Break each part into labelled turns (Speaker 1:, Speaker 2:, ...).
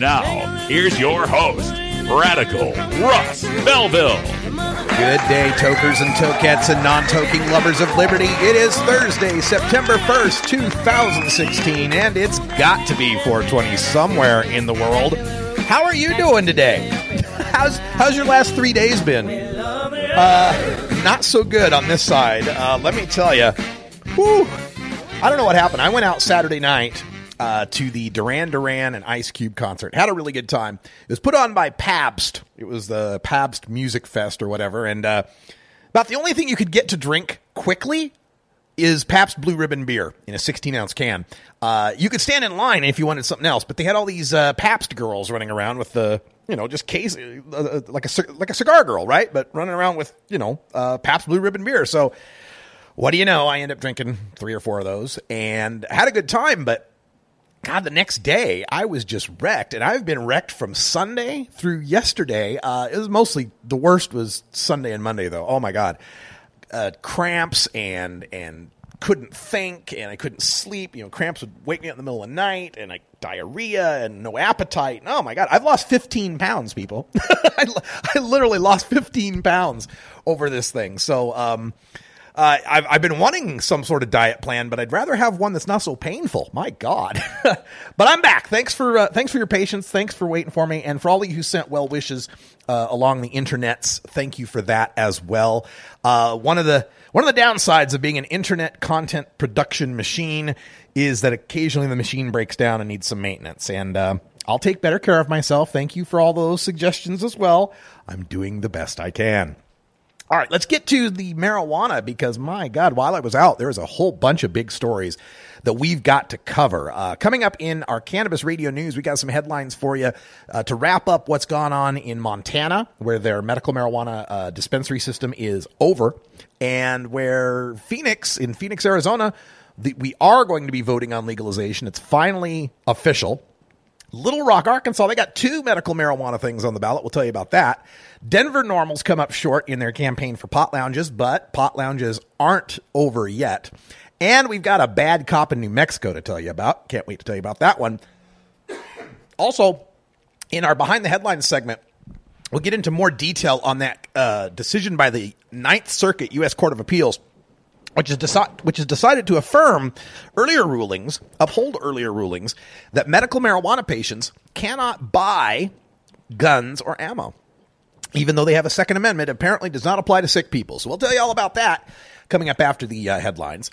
Speaker 1: Now, here's your host, Radical Russ Belville.
Speaker 2: Good day, tokers and tokettes and non toking lovers of liberty. It is Thursday, September 1st, 2016, and it's got to be 420 somewhere in the world. How are you doing today? How's, how's your last three days been? Uh, not so good on this side. Uh, let me tell you. Whew, I don't know what happened. I went out Saturday night uh, to the Duran Duran and Ice Cube concert. Had a really good time. It was put on by Pabst. It was the Pabst Music Fest or whatever. And uh, about the only thing you could get to drink quickly is Pabst Blue Ribbon beer in a 16 ounce can. Uh, you could stand in line if you wanted something else, but they had all these uh, Pabst girls running around with the, you know, just case uh, uh, like a like a cigar girl, right? But running around with, you know, uh, Pabst Blue Ribbon beer. So what do you know? I end up drinking three or four of those and had a good time, but God, the next day I was just wrecked, and I've been wrecked from Sunday through yesterday. Uh, it was mostly the worst was Sunday and Monday though. Oh my God, uh, cramps and and couldn't think and I couldn't sleep. You know, cramps would wake me up in the middle of the night, and I diarrhea and no appetite. Oh my God, I've lost 15 pounds, people. I, I literally lost 15 pounds over this thing. So, um, uh, I've, I've been wanting some sort of diet plan, but I'd rather have one that's not so painful. My God! but I'm back. Thanks for uh, thanks for your patience. Thanks for waiting for me, and for all of you who sent well wishes uh, along the internets. Thank you for that as well. Uh, one of the one of the downsides of being an internet content production machine is that occasionally the machine breaks down and needs some maintenance, and uh, I'll take better care of myself. Thank you for all those suggestions as well. I'm doing the best I can. All right, let's get to the marijuana because my God, while I was out, there was a whole bunch of big stories that we've got to cover. Uh, coming up in our cannabis radio news, we got some headlines for you uh, to wrap up what's gone on in Montana, where their medical marijuana uh, dispensary system is over, and where Phoenix, in Phoenix, Arizona, the, we are going to be voting on legalization. It's finally official. Little Rock, Arkansas, they got two medical marijuana things on the ballot. We'll tell you about that. Denver NORMLs come up short in their campaign for pot lounges, but pot lounges aren't over yet. And we've got a bad cop in New Mexico to tell you about. Can't wait to tell you about that one. Also, in our behind the headlines segment, we'll get into more detail on that uh, decision by the Ninth Circuit U.S. Court of Appeals which is, deci- which is decided to affirm earlier rulings, uphold earlier rulings, that medical marijuana patients cannot buy guns or ammo. Even though they have a Second Amendment, apparently does not apply to sick people. So we'll tell you all about that coming up after the uh, headlines.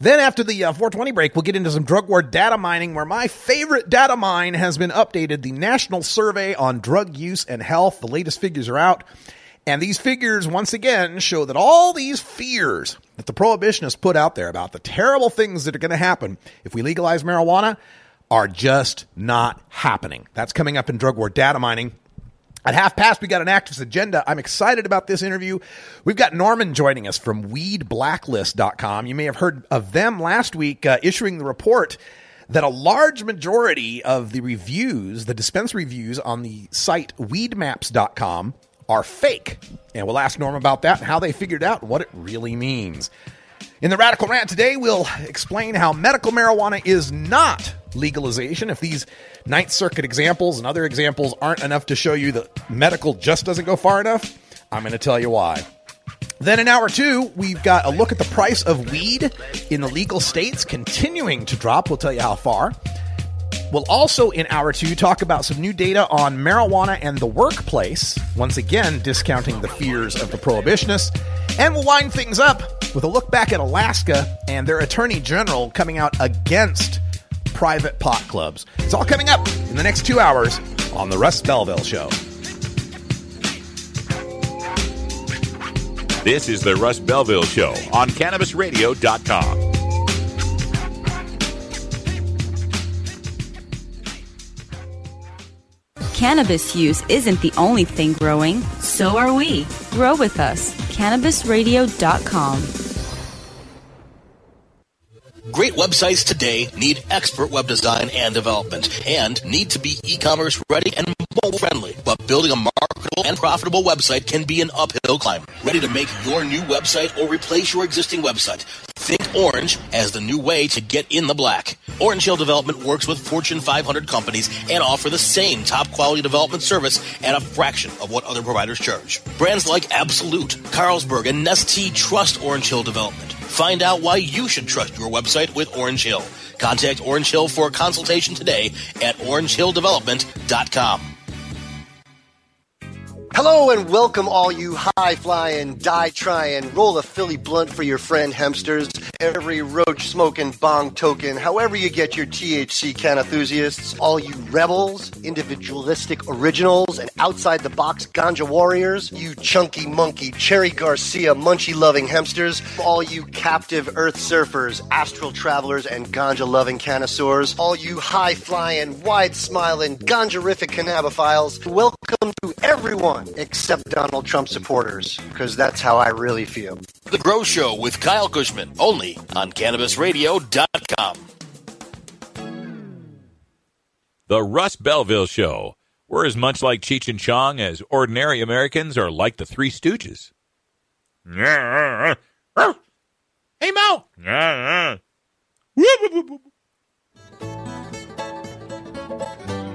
Speaker 2: Then after the uh, 420 break, we'll get into some drug war data mining where my favorite data mine has been updated. The National Survey on Drug Use and Health. The latest figures are out. And these figures, once again, show that all these fears that the prohibitionists put out there about the terrible things that are going to happen if we legalize marijuana are just not happening. That's coming up in Drug War Data Mining. At half past, we got an activist agenda. I'm excited about this interview. We've got Norman joining us from weedblacklist.com. You may have heard of them last week uh, issuing the report that a large majority of the reviews, the dispense reviews on the site weedmaps.com, are fake. And we'll ask Norm about that and how they figured out what it really means. In the Radical Rant today, we'll explain how medical marijuana is not legalization. If these Ninth Circuit examples and other examples aren't enough to show you that medical just doesn't go far enough, I'm going to tell you why. Then in hour two, we've got a look at the price of weed in the legal states continuing to drop. We'll tell you how far. We'll also, in hour two, talk about some new data on marijuana and the workplace, once again, discounting the fears of the prohibitionists. And we'll wind things up with a look back at Alaska and their attorney general coming out against private pot clubs. It's all coming up in the next two hours on The Russ Belville Show.
Speaker 1: This is The Russ Belville Show on CannabisRadio.com.
Speaker 3: Cannabis use isn't the only thing growing. So are we. Grow with us. CannabisRadio.com.
Speaker 4: Great websites today need expert web design and development and need to be e-commerce ready and mobile friendly. But building a marketable and profitable website can be an uphill climb. Ready to make your new website or replace your existing website? Think Orange as the new way to get in the black. Orange Hill Development works with Fortune 500 companies and offer the same top quality development service at a fraction of what other providers charge. Brands like Absolut, Carlsberg, and Nestea trust Orange Hill Development. Find out why you should trust your website with Orange Hill. Contact Orange Hill for a consultation today at orangehilldevelopment.com.
Speaker 5: Hello and welcome, all you high flying, die trying, roll a Philly blunt for your friend Hemsters, every roach smoking bong token, however you get your THC can enthusiasts, all you rebels, individualistic originals, and outside the box ganja warriors, you chunky monkey, Cherry Garcia, munchy loving Hemsters, all you captive earth surfers, astral travelers, and ganja loving connoisseurs, all you high flying, wide smiling, ganjarific cannabophiles, welcome to everyone except Donald Trump supporters, because that's how I really feel.
Speaker 4: The Grow Show with Kyle Kushman, only on CannabisRadio.com.
Speaker 1: The Russ Belville Show. We're as much like Cheech and Chong as ordinary Americans are like the Three Stooges. Hey, Mo!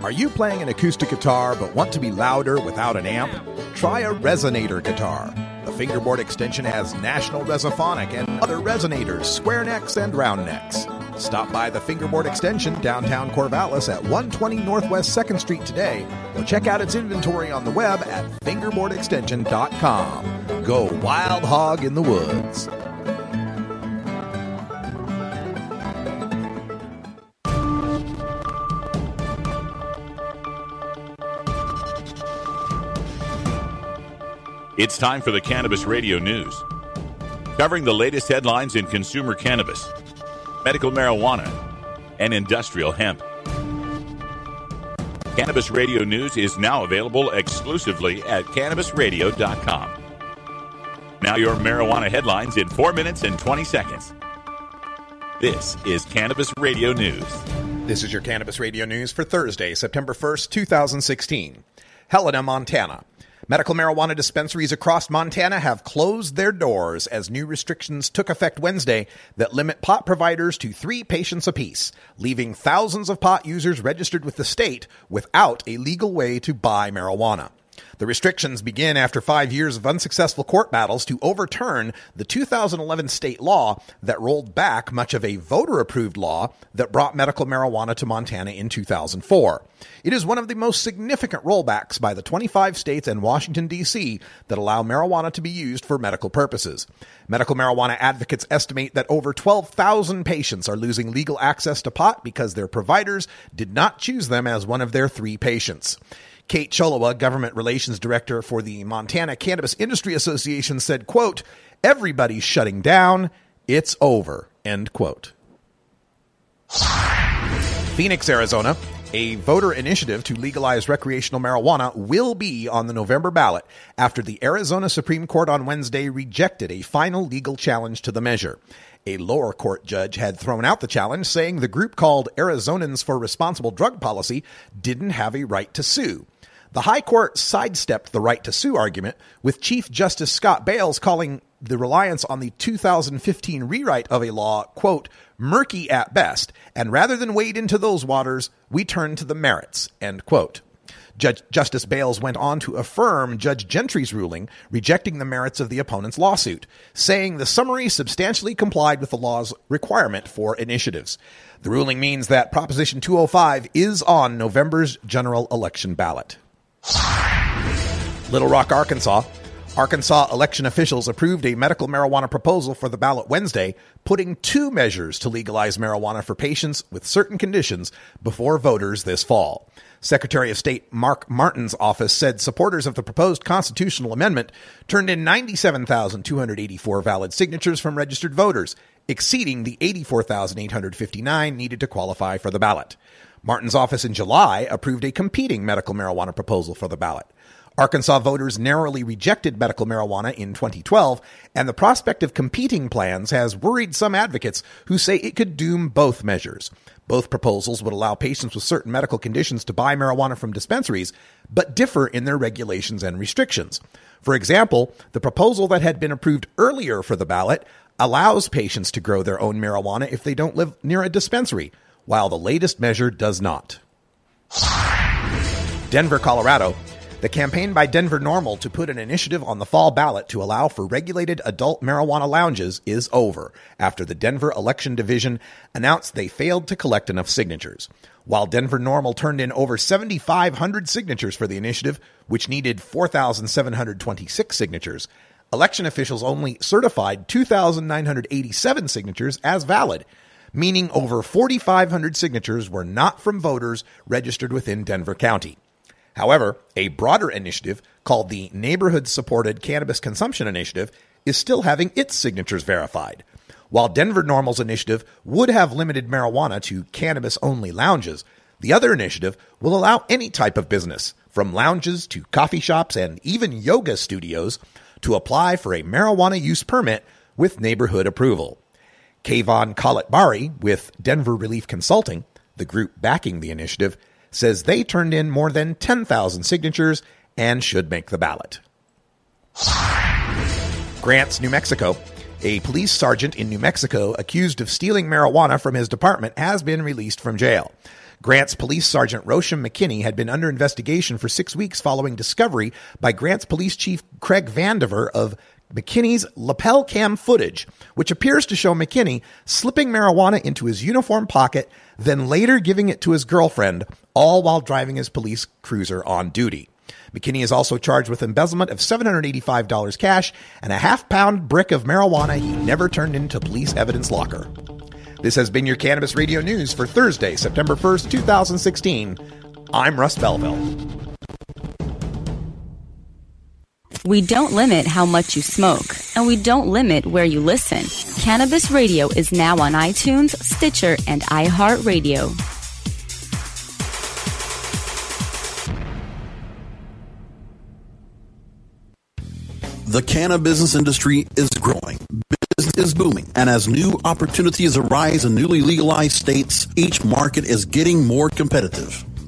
Speaker 2: Are you playing an acoustic guitar but want to be louder without an amp? Try a resonator guitar. The fingerboard extension has National Resophonic and other resonators, square necks and round necks. Stop by the fingerboard extension downtown Corvallis at 120 Northwest 2nd Street today or check out its inventory on the web at fingerboardextension.com. Go wild hog in the woods.
Speaker 1: It's time for the Cannabis Radio News. Covering the latest headlines in consumer cannabis, medical marijuana, and industrial hemp. Cannabis Radio News is now available exclusively at cannabisradio.com. Now, your marijuana headlines in 4 minutes and 20 seconds. This is Cannabis Radio News.
Speaker 2: This is your Cannabis Radio News for Thursday, September 1st, 2016. Helena, Montana. Medical marijuana dispensaries across Montana have closed their doors as new restrictions took effect Wednesday that limit pot providers to three patients apiece, leaving thousands of pot users registered with the state without a legal way to buy marijuana. The restrictions begin after five years of unsuccessful court battles to overturn the 2011 state law that rolled back much of a voter approved law that brought medical marijuana to Montana in 2004. It is one of the most significant rollbacks by the 25 states and Washington, D.C. that allow marijuana to be used for medical purposes. Medical marijuana advocates estimate that over 12,000 patients are losing legal access to pot because their providers did not choose them as one of their three patients. Kate Cholewa, government relations director for the Montana Cannabis Industry Association, said, quote, everybody's shutting down. It's over, end quote. Phoenix, Arizona. A voter initiative to legalize recreational marijuana will be on the November ballot after the Arizona Supreme Court on Wednesday rejected a final legal challenge to the measure. A lower court judge had thrown out the challenge, saying the group called Arizonans for Responsible Drug Policy didn't have a right to sue. The High Court sidestepped the right to sue argument, with Chief Justice Scott Bales calling the reliance on the 2015 rewrite of a law, quote, murky at best, and rather than wade into those waters, we turn to the merits, end quote. Judge Justice Bales went on to affirm Judge Gentry's ruling, rejecting the merits of the opponent's lawsuit, saying the summary substantially complied with the law's requirement for initiatives. The ruling means that Proposition 205 is on November's general election ballot. Little Rock, Arkansas. Arkansas election officials approved a medical marijuana proposal for the ballot Wednesday, putting two measures to legalize marijuana for patients with certain conditions before voters this fall. Secretary of State Mark Martin's office said supporters of the proposed constitutional amendment turned in 97,284 valid signatures from registered voters, exceeding the 84,859 needed to qualify for the ballot. Martin's office in July approved a competing medical marijuana proposal for the ballot. Arkansas voters narrowly rejected medical marijuana in 2012, and the prospect of competing plans has worried some advocates who say it could doom both measures. Both proposals would allow patients with certain medical conditions to buy marijuana from dispensaries, but differ in their regulations and restrictions. For example, the proposal that had been approved earlier for the ballot allows patients to grow their own marijuana if they don't live near a dispensary, while the latest measure does not. Denver, Colorado. The campaign by Denver NORML to put an initiative on the fall ballot to allow for regulated adult marijuana lounges is over after the Denver Election Division announced they failed to collect enough signatures. While Denver NORML turned in over 7,500 signatures for the initiative, which needed 4,726 signatures, election officials only certified 2,987 signatures as valid, meaning over 4,500 signatures were not from voters registered within Denver County. However, a broader initiative called the Neighborhood Supported Cannabis Consumption Initiative is still having its signatures verified. While Denver NORML's initiative would have limited marijuana to cannabis only lounges, the other initiative will allow any type of business, from lounges to coffee shops and even yoga studios, to apply for a marijuana use permit with neighborhood approval. Kayvan Khalatbari with Denver Relief Consulting, the group backing the initiative, says they turned in more than 10,000 signatures and should make the ballot. Grants, New Mexico. A police sergeant in New Mexico accused of stealing marijuana from his department has been released from jail. Grants Police Sergeant Rosham McKinney had been under investigation for six weeks following discovery by Grants Police Chief Craig Vandiver of McKinney's lapel cam footage, which appears to show McKinney slipping marijuana into his uniform pocket, then later giving it to his girlfriend, all while driving his police cruiser on duty. McKinney is also charged with embezzlement of $785 cash and a half pound brick of marijuana he never turned into police evidence locker. This has been your Cannabis Radio News for Thursday, September 1st, 2016. I'm Russ Belville.
Speaker 3: We don't limit how much you smoke, and we don't limit where you listen. Cannabis Radio is now on iTunes, Stitcher, and iHeartRadio.
Speaker 6: The cannabis industry is growing. Business is booming. And as new opportunities arise in newly legalized states, each market is getting more competitive.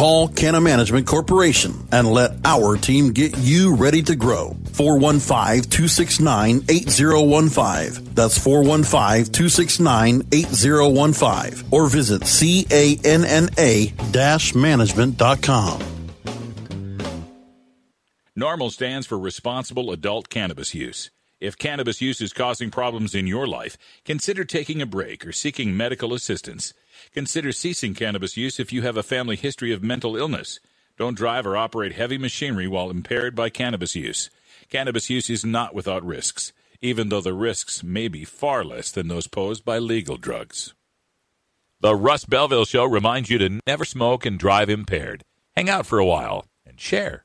Speaker 6: Call Canna Management Corporation and let our team get you ready to grow. 415-269-8015. That's 415-269-8015. Or visit canna-management.com.
Speaker 1: NORML stands for Responsible Adult Cannabis Use. If cannabis use is causing problems in your life, consider taking a break or seeking medical assistance. Consider ceasing cannabis use if you have a family history of mental illness. Don't drive or operate heavy machinery while impaired by cannabis use. Cannabis use is not without risks, even though the risks may be far less than those posed by legal drugs. The Russ Belville Show reminds you to never smoke and drive impaired. Hang out for a while and share.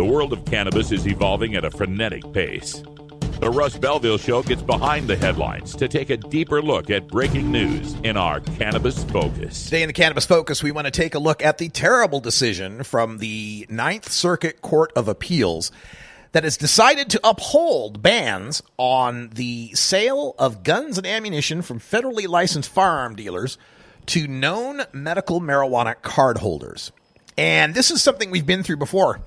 Speaker 1: The world of cannabis is evolving at a frenetic pace. The Russ Belville Show gets behind the headlines to take a deeper look at breaking news in our Cannabis Focus.
Speaker 2: Today in the Cannabis Focus, we want to take a look at the terrible decision from the Ninth Circuit Court of Appeals that has decided to uphold bans on the sale of guns and ammunition from federally licensed firearm dealers to known medical marijuana card holders. And this is something we've been through before.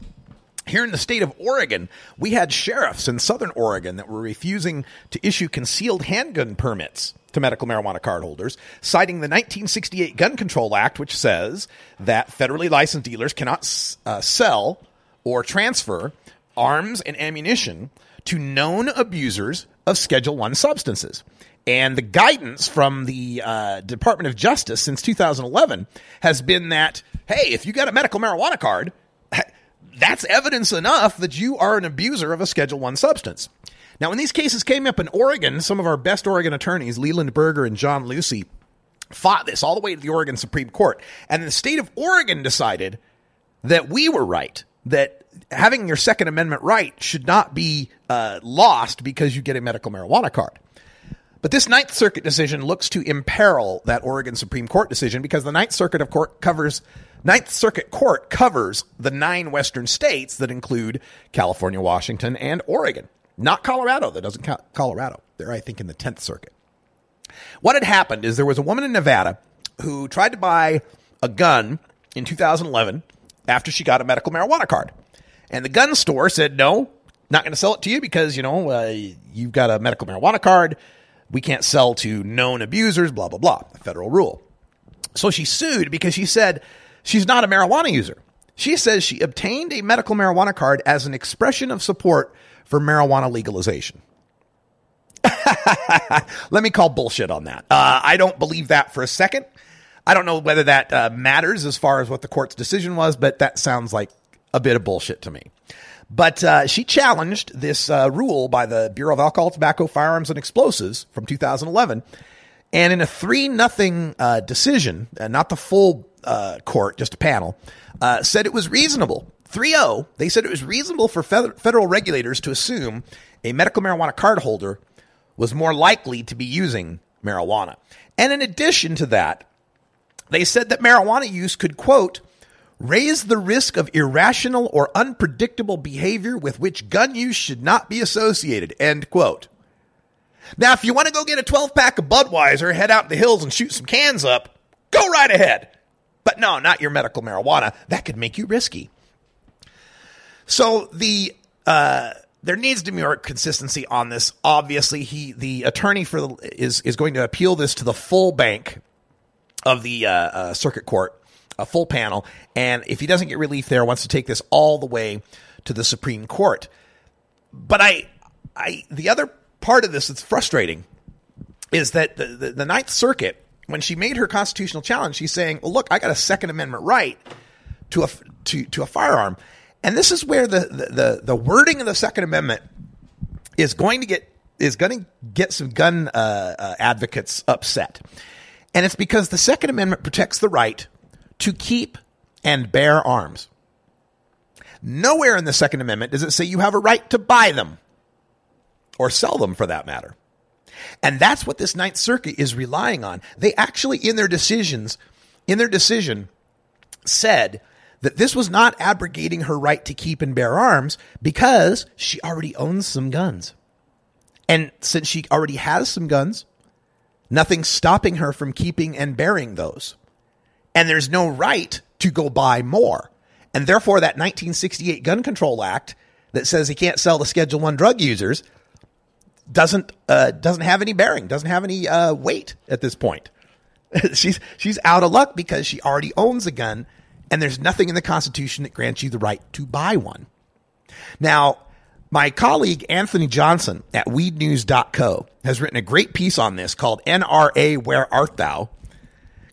Speaker 2: Here in the state of Oregon, we had sheriffs in southern Oregon that were refusing to issue concealed handgun permits to medical marijuana cardholders, citing the 1968 Gun Control Act, which says that federally licensed dealers cannot uh, sell or transfer arms and ammunition to known abusers of Schedule One substances. And the guidance from the uh, Department of Justice since 2011 has been that, hey, if you got a medical marijuana card, that's evidence enough that you are an abuser of a Schedule One substance. Now, when these cases came up in Oregon, some of our best Oregon attorneys, Leland Berger and John Lucy, fought this all the way to the Oregon Supreme Court. And the state of Oregon decided that we were right, that having your Second Amendment right should not be uh, lost because you get a medical marijuana card. But this Ninth Circuit decision looks to imperil that Oregon Supreme Court decision because the Ninth Circuit of Court covers Ninth Circuit Court covers the nine western states that include California, Washington, and Oregon. Not Colorado. That doesn't count Colorado. They're, I think, in the 10th Circuit. What had happened is there was a woman in Nevada who tried to buy a gun in 2011 after she got a medical marijuana card. And the gun store said, no, not going to sell it to you because, you know, uh, you've got a medical marijuana card. We can't sell to known abusers, blah, blah, blah, federal rule. So she sued because she said she's not a marijuana user. She says she obtained a medical marijuana card as an expression of support for marijuana legalization. Let me call bullshit on that. Uh, I don't believe that for a second. I don't know whether that uh, matters as far as what the court's decision was, but that sounds like a bit of bullshit to me. But uh, she challenged this uh, rule by the Bureau of Alcohol, Tobacco, Firearms, and Explosives from 2011. And in a 3 nothing uh, decision, uh, not the full uh, court, just a panel, uh, said it was reasonable. 3 0, they said it was reasonable for federal regulators to assume a medical marijuana card holder was more likely to be using marijuana. And in addition to that, they said that marijuana use could, quote, raise the risk of irrational or unpredictable behavior with which gun use should not be associated, end quote. Now, if you want to go get a 12 pack of Budweiser, head out in the hills and shoot some cans up, go right ahead. But no, not your medical marijuana. That could make you risky. So the uh, there needs to be more consistency on this. Obviously, he the attorney for the, is is going to appeal this to the full bank of the uh, uh, circuit court, a full panel, and if he doesn't get relief there, wants to take this all the way to the Supreme Court. But I, I the other part of this that's frustrating is that the, the, the Ninth Circuit when she made her constitutional challenge, she's saying, "Well, look, I got a Second Amendment right to a to to a firearm," and this is where the the the, the wording of the Second Amendment is going to get is going to get some gun uh, uh, advocates upset, and it's because the Second Amendment protects the right to keep and bear arms. Nowhere in the Second Amendment does it say you have a right to buy them or sell them, for that matter. And that's what this Ninth Circuit is relying on. They actually, in their decisions, in their decision, said that this was not abrogating her right to keep and bear arms because she already owns some guns. And since she already has some guns, nothing's stopping her from keeping and bearing those. And there's no right to go buy more. And therefore, that 1968 Gun Control Act that says he can't sell to Schedule One drug users doesn't uh, doesn't have any bearing, doesn't have any uh, weight at this point. she's she's out of luck because she already owns a gun, and there's nothing in the Constitution that grants you the right to buy one. Now, my colleague Anthony Johnson at WeedNews.co has written a great piece on this called "NRA Where Art Thou,"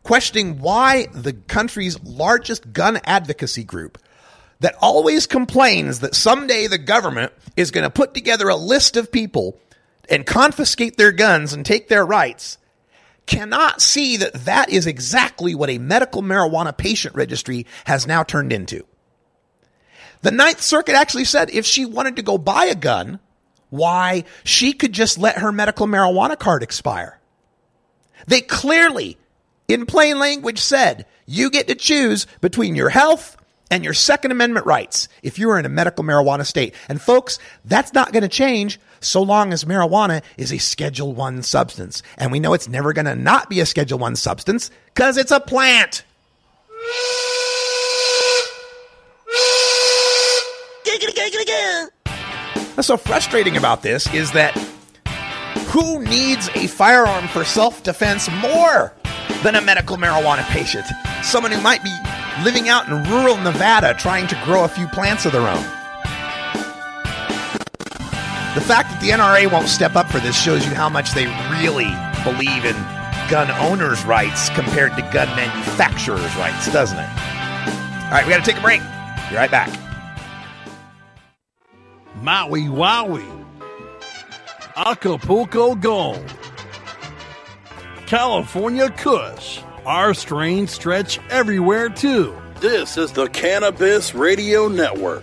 Speaker 2: questioning why the country's largest gun advocacy group that always complains that someday the government is going to put together a list of people and confiscate their guns and take their rights cannot see that that is exactly what a medical marijuana patient registry has now turned into. The Ninth Circuit actually said if she wanted to go buy a gun, why she could just let her medical marijuana card expire. They clearly, in plain language, said you get to choose between your health and your Second Amendment rights if you are in a medical marijuana state. And folks, that's not going to change so long as marijuana is a Schedule 1 substance. And we know it's never going to not be a Schedule 1 substance because it's a plant. What's so frustrating about this is that who needs a firearm for self defense more than a medical marijuana patient? Someone who might be living out in rural Nevada trying to grow a few plants of their own. The fact that the NRA won't step up for this shows you how much they really believe in gun owners' rights compared to gun manufacturers' rights, doesn't it? All right, we got to take a break. Be right back.
Speaker 7: Maui Wowie, Acapulco Gold, California Kush. Our strains stretch everywhere too.
Speaker 6: This is the Cannabis Radio Network.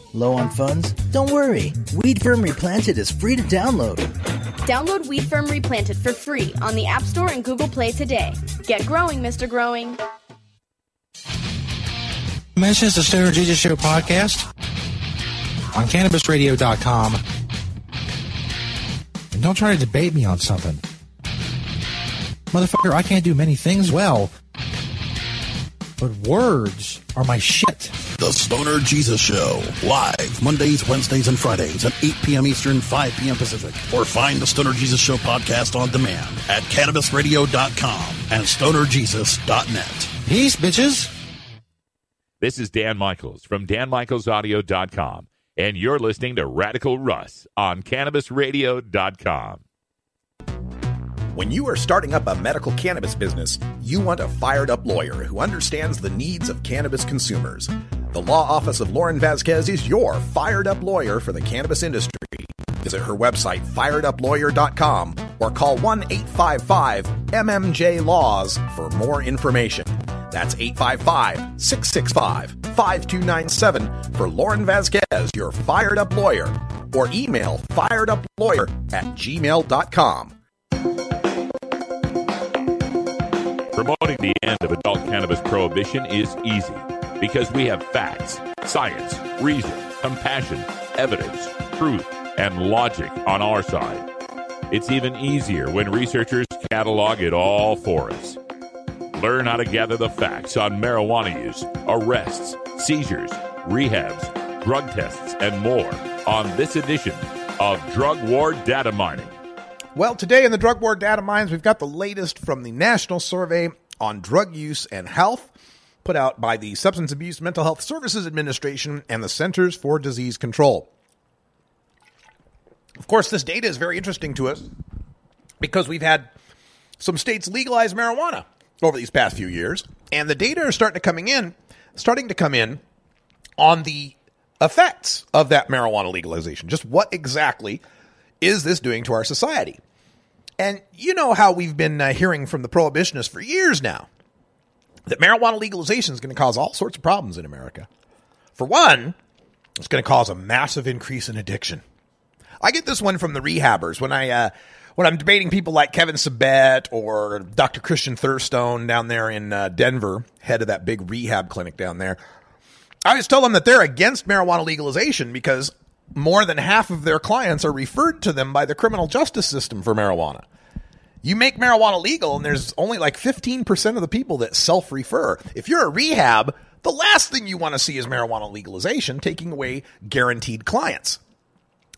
Speaker 8: Low on funds? Don't worry. Weed Firm Replanted is free to download.
Speaker 9: Download Weed Firm Replanted for free on the App Store and Google Play today. Get growing, Mr. Growing.
Speaker 10: This is the Stoner Jesus Show podcast on CannabisRadio.com. And don't try to debate me on something. Motherfucker, I can't do many things well. But words are my shit.
Speaker 6: The Stoner Jesus Show, live Mondays, Wednesdays, and Fridays at 8 p.m. Eastern, 5 p.m. Pacific. Or find the Stoner Jesus Show podcast on demand at CannabisRadio.com and StonerJesus.net.
Speaker 10: Peace, bitches.
Speaker 1: This is Dan Michaels from DanMichaelsAudio.com, and you're listening to Radical Russ on CannabisRadio.com.
Speaker 2: When you are starting up a medical cannabis business, you want a fired up lawyer who understands the needs of cannabis consumers. The law office of Lauren Vazquez is your fired up lawyer for the cannabis industry. Visit her website, fireduplawyer.com, or call 1 855 MMJ Laws for more information. That's 855 665 5297 for Lauren Vazquez, your fired up lawyer, or email fireduplawyer at gmail.com.
Speaker 1: Promoting the end of adult cannabis prohibition is easy because we have facts, science, reason, compassion, evidence, truth, and logic on our side. It's even easier when researchers catalog it all for us. Learn how to gather the facts on marijuana use, arrests, seizures, rehabs, drug tests, and more on this edition of Drug War Data Mining.
Speaker 2: Well, today in the Drug War Data Mines, we've got the latest from the National Survey on Drug Use and Health, put out by the Substance Abuse Mental Health Services Administration and the Centers for Disease Control. Of course, this data is very interesting to us because we've had some states legalize marijuana over these past few years, and the data are starting to coming in, starting to come in on the effects of that marijuana legalization. Just what exactly is this doing to our society? And you know how we've been uh, hearing from the prohibitionists for years now that marijuana legalization is going to cause all sorts of problems in America. For one, it's going to cause a massive increase in addiction. I get this one from the rehabbers when I uh, when I'm debating people like Kevin Sabet or Dr. Christian Thurstone down there in uh, Denver, head of that big rehab clinic down there. I always tell them that they're against marijuana legalization because more than half of their clients are referred to them by the criminal justice system for marijuana. You make marijuana legal, and there's only like 15% of the people that self refer. If you're a rehab, the last thing you want to see is marijuana legalization taking away guaranteed clients.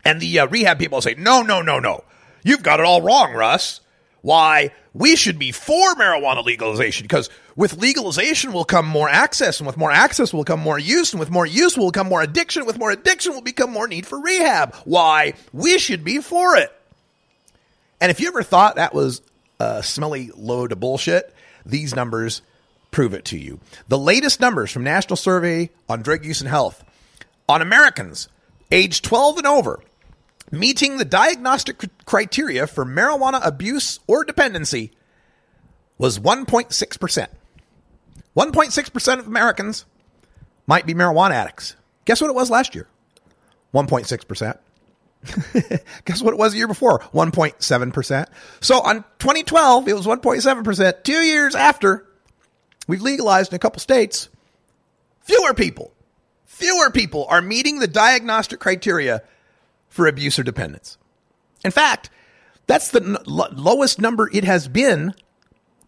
Speaker 2: And the uh, rehab people say, no, no, no, no. You've got it all wrong, Russ. Why? We should be for marijuana legalization because with legalization will come more access, and with more access will come more use, and with more use will come more addiction. With more addiction will become more need for rehab. Why? We should be for it. And if you ever thought that was a smelly load of bullshit, these numbers prove it to you. The latest numbers from National Survey on Drug Use and Health on Americans age 12 and over meeting the diagnostic criteria for marijuana abuse or dependency was 1.6%. 1.6% of Americans might be marijuana addicts. Guess what it was last year? 1.6%. Guess what it was the year before? 1.7%. So on 2012, it was 1.7%. Two years after we've legalized in a couple states, fewer people, fewer people are meeting the diagnostic criteria for abuse or dependence. In fact, that's the lowest number it has been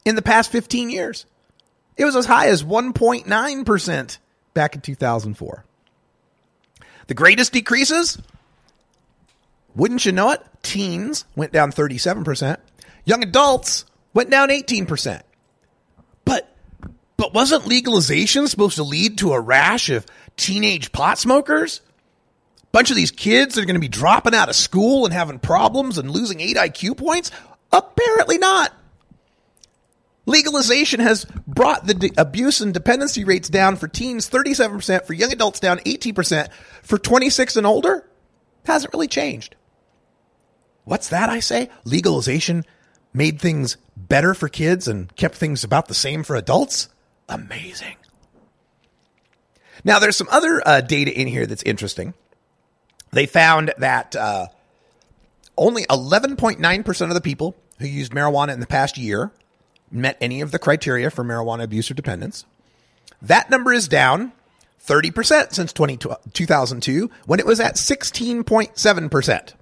Speaker 2: in the past 15 years. It was as high as 1.9% back in 2004. The greatest decreases? Wouldn't you know it? Teens went down 37%. Young adults went down 18%. But but wasn't legalization supposed to lead to a rash of teenage pot smokers? Bunch of these kids that are going to be dropping out of school and having problems and losing 8 IQ points? Apparently not. Legalization has brought the de- abuse and dependency rates down for teens 37%, for young adults down 18%, for 26 and older hasn't really changed. What's that I say? Legalization made things better for kids and kept things about the same for adults? Amazing. Now, there's some other uh, data in here that's interesting. They found that uh, only 11.9% of the people who used marijuana in the past year met any of the criteria for marijuana abuse or dependence. That number is down 30% since 20, 2002 when it was at 16.7%.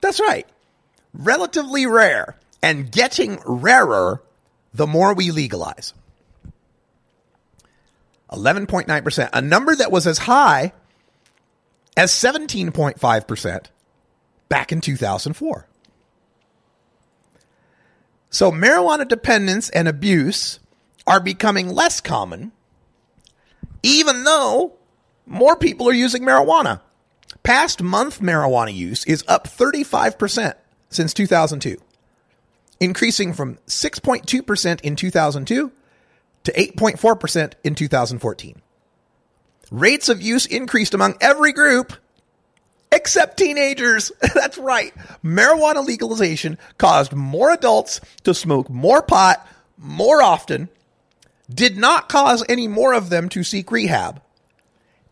Speaker 2: That's right. Relatively rare and getting rarer the more we legalize. 11.9%, a number that was as high as 17.5% back in 2004. So marijuana dependence and abuse are becoming less common, even though more people are using marijuana. Past month marijuana use is up 35% since 2002, increasing from 6.2% in 2002 to 8.4% in 2014. Rates of use increased among every group except teenagers. That's right. Marijuana legalization caused more adults to smoke more pot more often, did not cause any more of them to seek rehab,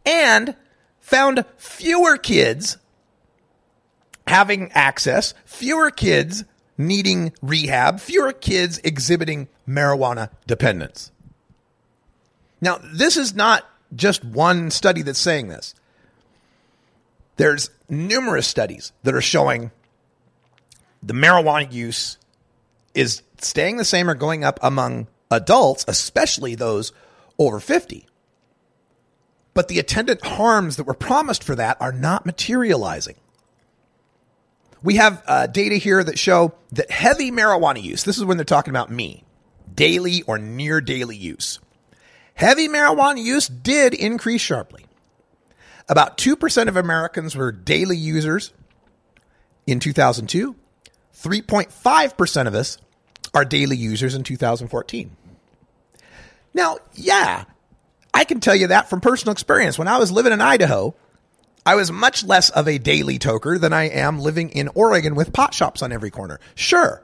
Speaker 2: and found fewer kids having access, fewer kids needing rehab, fewer kids exhibiting marijuana dependence. Now, this is not just one study that's saying this. There's numerous studies that are showing the marijuana use is staying the same or going up among adults, especially those over 50. But the attendant harms that were promised for that are not materializing. We have uh, data here that show that heavy marijuana use, this is when they're talking about me, daily or near daily use. Heavy marijuana use did increase sharply. About 2% of Americans were daily users in 2002. 3.5% of us are daily users in 2014. Now, yeah, I can tell you that from personal experience. When I was living in Idaho, I was much less of a daily toker than I am living in Oregon with pot shops on every corner. Sure.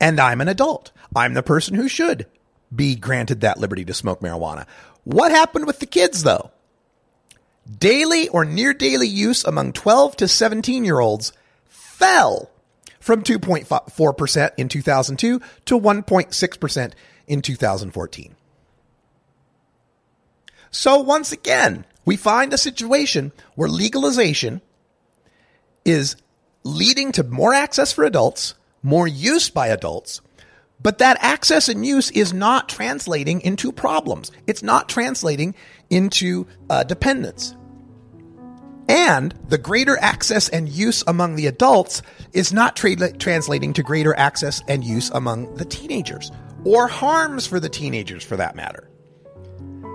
Speaker 2: And I'm an adult. I'm the person who should be granted that liberty to smoke marijuana. What happened with the kids, though? Daily or near daily use among 12 to 17 year olds fell from 2.4% in 2002 to 1.6% in 2014. So once again, we find a situation where legalization is leading to more access for adults, more use by adults, but that access and use is not translating into problems. It's not translating into uh, dependence. And the greater access and use among the adults is not tra- translating to greater access and use among the teenagers or harms for the teenagers for that matter.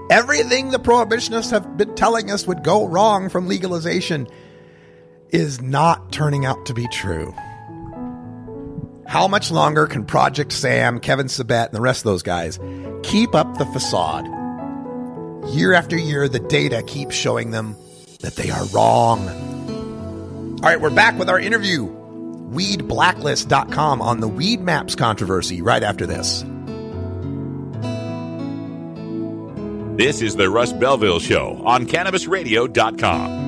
Speaker 2: Everything the prohibitionists have been telling us would go wrong from legalization is not turning out to be true. How much longer can Project SAM, Kevin Sabet, and the rest of those guys keep up the facade? Year after year, the data keeps showing them that they are wrong. All right, we're back with our interview. WeedBlacklist.com on the WeedMaps controversy right after this.
Speaker 1: This is the Russ Belville Show on CannabisRadio.com.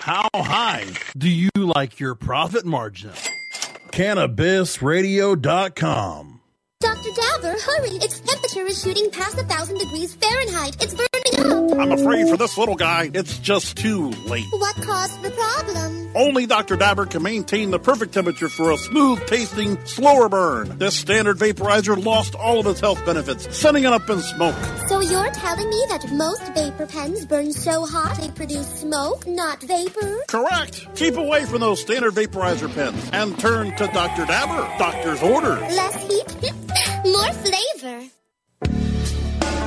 Speaker 11: How high do you like your profit margin? CannabisRadio.com.
Speaker 12: Dr. Dabber, hurry! Its temperature is shooting past a thousand degrees Fahrenheit. It's burning up.
Speaker 11: I'm afraid for this little guy, it's just too late.
Speaker 12: What caused the problem?
Speaker 11: Only Dr. Dabber can maintain the perfect temperature for a smooth tasting, slower burn. This standard vaporizer lost all of its health benefits, sending it up in smoke.
Speaker 12: So you're telling me that most vapor pens burn so hot they produce smoke, not vapor?
Speaker 11: Correct. Keep away from those standard vaporizer pens and turn to Dr. Dabber. Doctor's orders.
Speaker 12: Less heat, more flavor.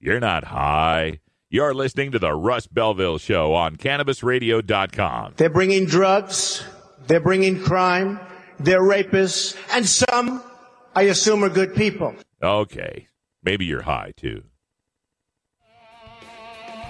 Speaker 1: You're not high. You're listening to the Russ Belville Show on CannabisRadio.com.
Speaker 13: They're bringing drugs. They're bringing crime. They're rapists. And some, I assume, are good people.
Speaker 1: Okay. Maybe you're high, too.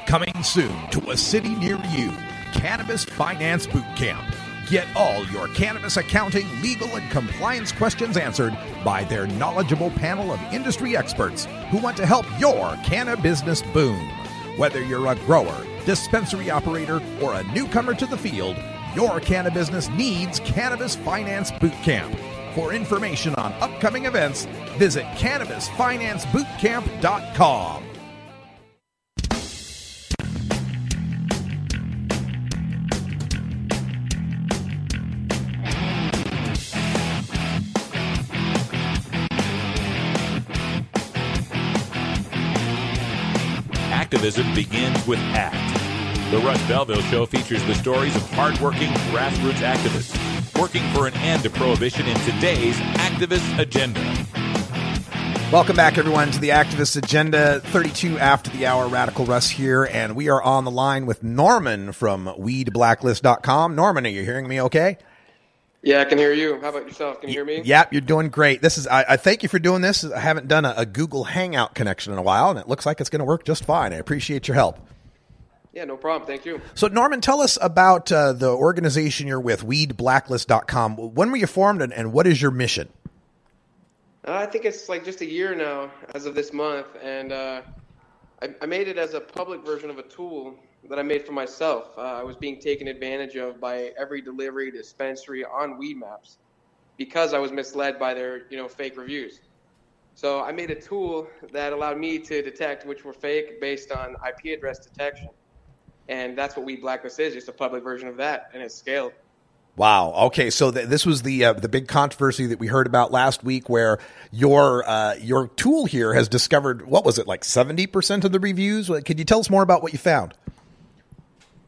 Speaker 2: Coming soon to a city near you, Cannabis Finance Boot Camp. Get all your cannabis accounting, legal, and compliance questions answered by their knowledgeable panel of industry experts who want to help your cannabis business boom. Whether you're a grower, dispensary operator, or a newcomer to the field, your cannabis business needs Cannabis Finance Boot Camp. For information on upcoming events, visit CannabisFinanceBootCamp.com.
Speaker 1: Activism begins with ACT. The Russ Belville Show features the stories of hardworking grassroots activists working for an end to prohibition in today's activist agenda.
Speaker 2: Welcome back, everyone, to the Activist Agenda 32 after the hour. Radical Russ here, and we are on the line with Norman from WeedBlacklist.com. Norman, are you hearing me okay?
Speaker 14: Yeah, I can hear you. How about yourself? Can you hear me?
Speaker 2: Yep, you're doing great. This is I, I thank you for doing this. I haven't done a, a Google Hangout connection in a while, and it looks like it's going to work just fine. I appreciate your help.
Speaker 14: Yeah, no problem. Thank you.
Speaker 2: So, Norman, tell us about uh, the organization you're with, WeedBlacklist.com. When were you formed, and, and what is your mission?
Speaker 14: Uh, I think it's like just a year now, as of this month, and uh, I, I made it as a public version of a tool that I made for myself. Uh, I was being taken advantage of by every delivery dispensary on WeedMaps because I was misled by their, you know, fake reviews. So I made a tool that allowed me to detect which were fake based on IP address detection, and that's what Weed Blacklist is, just a public version of that, and it's scaled.
Speaker 2: Wow. Okay, so th- this was the uh, the big controversy that we heard about last week, where your uh, your tool here has discovered what was it like seventy percent of the reviews? Could you tell us more about what you found?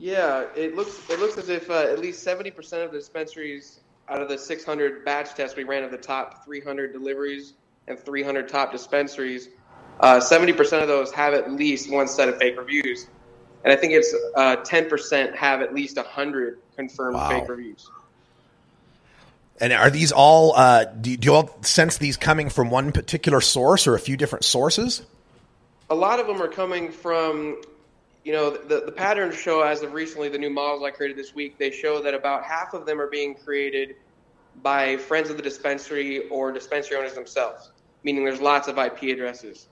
Speaker 14: Yeah, it looks it looks as if uh, at least seventy percent of the dispensaries out of the 600 batch tests we ran of the top 300 deliveries and 300 top dispensaries, uh, 70% of those have at least one set of fake reviews, and I think it's uh, 10% have at least 100 confirmed
Speaker 2: Wow.
Speaker 14: fake reviews.
Speaker 2: And are these all? Uh, do, do you all sense these coming from one particular source or a few different sources?
Speaker 14: a lot of them are coming from, you know, the, the patterns show as of recently, the new models I created this week, they show that about half of them are being created by friends of the dispensary or dispensary owners themselves, meaning there's lots of IP addresses.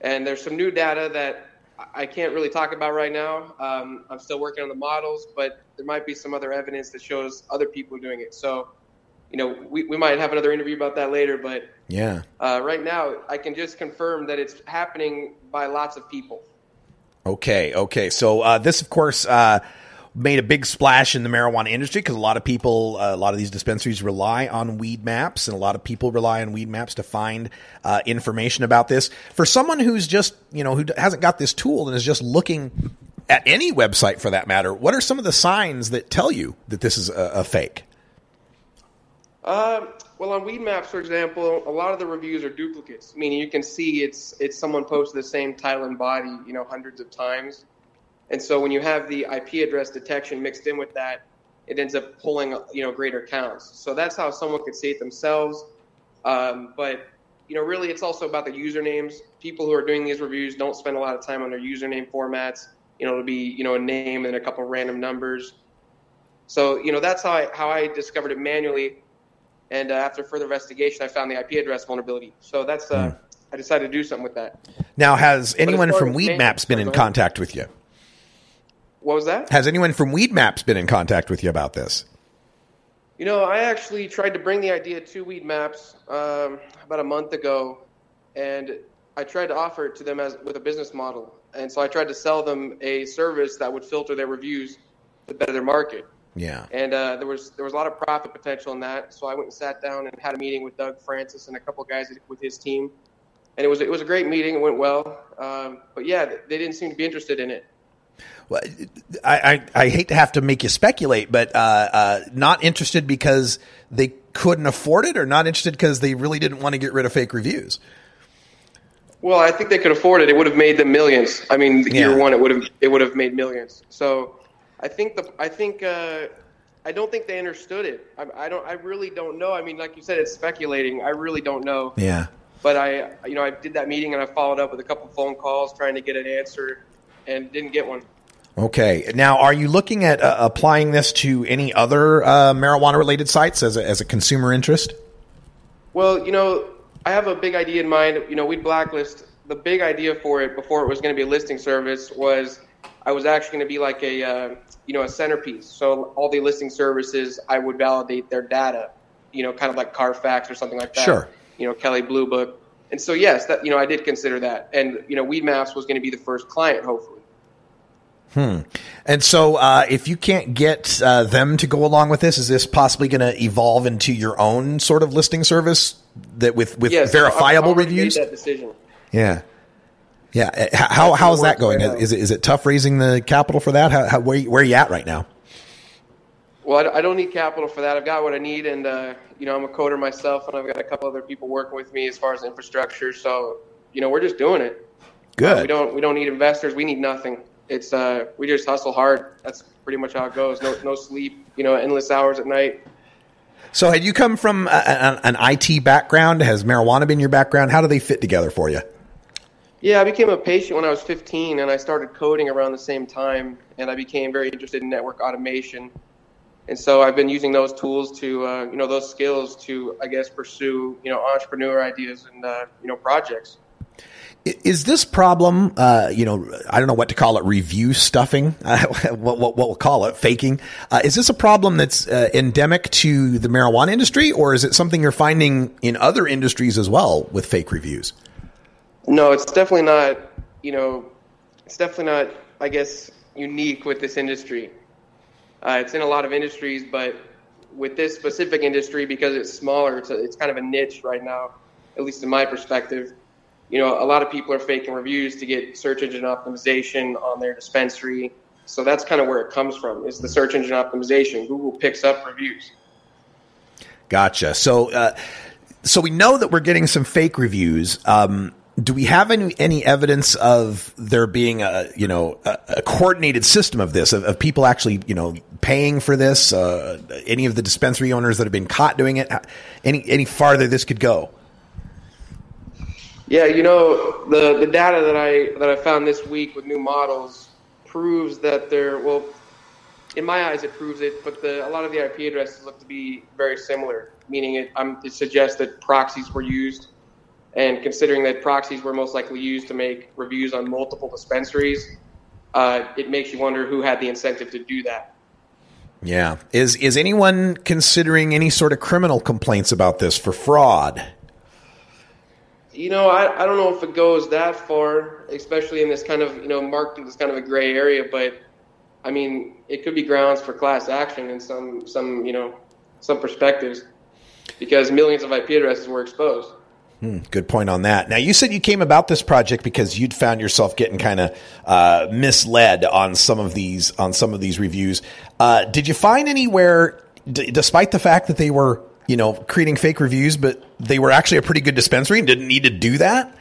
Speaker 14: And there's some new data that I- can't really talk about right now. Um, I'm still working on the models, but there might be some other evidence that shows other people doing it. So, you know, we, we might have another interview about that later, but
Speaker 2: Yeah.
Speaker 14: uh, right now, I can just confirm that it's happening by lots of people.
Speaker 2: Okay, okay. So uh, this, of course, uh, made a big splash in the marijuana industry because a lot of people, uh, a lot of these dispensaries rely on WeedMaps, and a lot of people rely on WeedMaps to find uh, information about this. For someone who's just, you know, who hasn't got this tool and is just looking at any website for that matter, what are some of the signs that tell you that this is a, a fake?
Speaker 14: Um, well, on WeedMaps, for example, a lot of the reviews are duplicates, meaning you can see it's it's someone posted the same title and body, you know, hundreds of times. And so when you have the IP address detection mixed in with that, it ends up pulling, you know, greater counts. So that's how someone could see it themselves. Um, but you know, really, it's also about the usernames. People who are doing these reviews don't spend a lot of time on their username formats. You know, it'll be you know a name and a couple random numbers. So you know, that's how I how I discovered it manually and uh, after further investigation, I found the IP address vulnerability. So that's uh,
Speaker 2: Hmm.
Speaker 14: I decided to do something with that.
Speaker 2: Now, has anyone from WeedMaps been in contact with you?
Speaker 14: What was that?
Speaker 2: Has anyone from WeedMaps been in contact with you about this?
Speaker 14: You know, I actually tried to bring the idea to WeedMaps um, about a month ago, and I tried to offer it to them as with a business model. And so I tried to sell them a service that would filter their reviews to better their market.
Speaker 2: Yeah.
Speaker 14: And uh, there was there was a lot of profit potential in that. So I went and sat down and had a meeting with Doug Francis and a couple guys with his team, and it was it was a great meeting. It went well. Um, but yeah, they didn't seem to be interested in it.
Speaker 2: Well, I, I, I hate to have to make you speculate, but uh, uh, not interested because they couldn't afford it, or not interested because they really didn't want to get rid of fake reviews.
Speaker 14: Well, I think they could afford it. It would have made them millions. I mean,
Speaker 2: Yeah.
Speaker 14: year one, it would have it would have made millions. So, I think the I think uh, I don't think they understood it. I, I don't. I really don't know. I mean, like you said, it's speculating. I really don't know.
Speaker 2: Yeah.
Speaker 14: But I, you know, I did that meeting and I followed up with a couple phone calls trying to get an answer, and didn't get one.
Speaker 2: Okay. Now, are you looking at uh, applying this to any other uh, marijuana related sites as a, as a consumer interest?
Speaker 14: Well, you know, I have a big idea in mind. You know, Weed Blacklist. The big idea for it before it was going to be a listing service was I was actually going to be like a, uh, you know, a centerpiece. So all the listing services, I would validate their data. You know, kind of like Carfax or something like that.
Speaker 2: Sure.
Speaker 14: You know, Kelly Blue Book. And so yes, that you know, I did consider that. And you know, WeedMaps was going to be the first client, hopefully.
Speaker 2: Hmm. And so, uh, if you can't get uh, them to go along with this, is this possibly going to evolve into your own sort of listing service that with with
Speaker 14: yes,
Speaker 2: verifiable
Speaker 14: I've
Speaker 2: reviews?
Speaker 14: Made that decision.
Speaker 2: Yeah. Yeah. Uh, How how's that going? Is it is it tough raising the capital for that? How, how where where are you at right now?
Speaker 14: Well, I don't- I don't need capital for that. I've got what I need, and uh, you know, I'm a coder myself, and I've got a couple other people working with me as far as infrastructure. So, you know, we're just doing it.
Speaker 2: Good.
Speaker 14: Uh, we don't we don't need investors. We need nothing. It's uh, we just hustle hard. That's pretty much how it goes. No no sleep. You know, endless hours at night.
Speaker 2: So, had you come from a, a, an IT background? Has marijuana been your background? How do they fit together for you?
Speaker 14: Yeah, I became a patient when I was 15, and I started coding around the same time, and I became very interested in network automation. And so I've been using those tools to, uh, you know, those skills to, I guess, pursue, you know, entrepreneur ideas and, uh, you know, projects.
Speaker 2: Is this problem, uh, you know, I don't know what to call it, review stuffing, uh, what, what, what we'll call it, faking. Uh, is this a problem that's uh, endemic to the marijuana industry, or is it something you're finding in other industries as well with fake reviews?
Speaker 14: No, it's definitely not, you know, it's definitely not, I guess, unique with this industry. Uh, it's in a lot of industries, but with this specific industry, because it's smaller, it's, a, it's kind of a niche right now, at least in my perspective. You know, a lot of people are faking reviews to get search engine optimization on their dispensary. So that's kind of where it comes from, is the search engine optimization. Google picks up reviews.
Speaker 2: Gotcha. So, uh, so we know that we're getting some fake reviews. Um, do we have any any evidence of there being a you know a, a coordinated system of this of, of people actually you know paying for this? Uh, any of the dispensary owners that have been caught doing it? Any any farther this could go?
Speaker 14: Yeah, you know the the data that I that I found this week with new models proves that they're well. In my eyes, it proves it, but the, a lot of the IP addresses look to be very similar. Meaning, it, um, it suggests that proxies were used, and considering that proxies were most likely used to make reviews on multiple dispensaries, uh, it makes you wonder who had the incentive to do that.
Speaker 2: Yeah. Is is anyone considering any sort of criminal complaints about this for fraud?
Speaker 14: You know, I, I don't know if it goes that far, especially in this kind of, you know, market, this kind of a gray area, but I mean, it could be grounds for class action in some some you know some perspectives because millions of IP addresses were exposed.
Speaker 2: Hmm, good point on that. Now, you said you came about this project because you'd found yourself getting kind of uh, misled on some of these on some of these reviews. Uh, did you find anywhere, d- despite the fact that they were you know creating fake reviews, but they were actually a pretty good dispensary and didn't need to do that?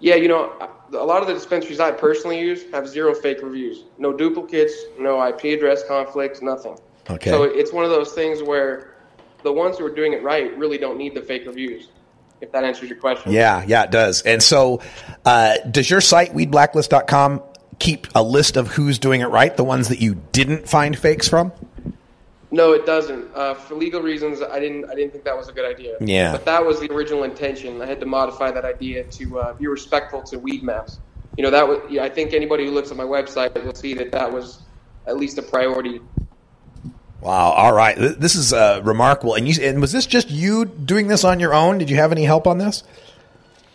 Speaker 14: Yeah, you know, a lot of the dispensaries I personally use have zero fake reviews, no duplicates, no IP address conflicts, nothing.
Speaker 2: Okay.
Speaker 14: So it's one of those things where the ones who are doing it right really don't need the fake reviews. If that answers your question.
Speaker 2: Yeah, yeah, it does. And so, uh, does your site weedblacklist.com keep a list of who's doing it right, the ones that you didn't find fakes from?
Speaker 14: No, it doesn't. Uh, for legal reasons, I didn't. I didn't think that was a good idea.
Speaker 2: Yeah.
Speaker 14: But that was the original intention. I had to modify that idea to uh, be respectful to WeedMaps. You know, that was. I think anybody who looks at my website will see that that was at least a priority.
Speaker 2: Wow. All right. This is uh, remarkable. And you and was this just you doing this on your own? Did you have any help on this?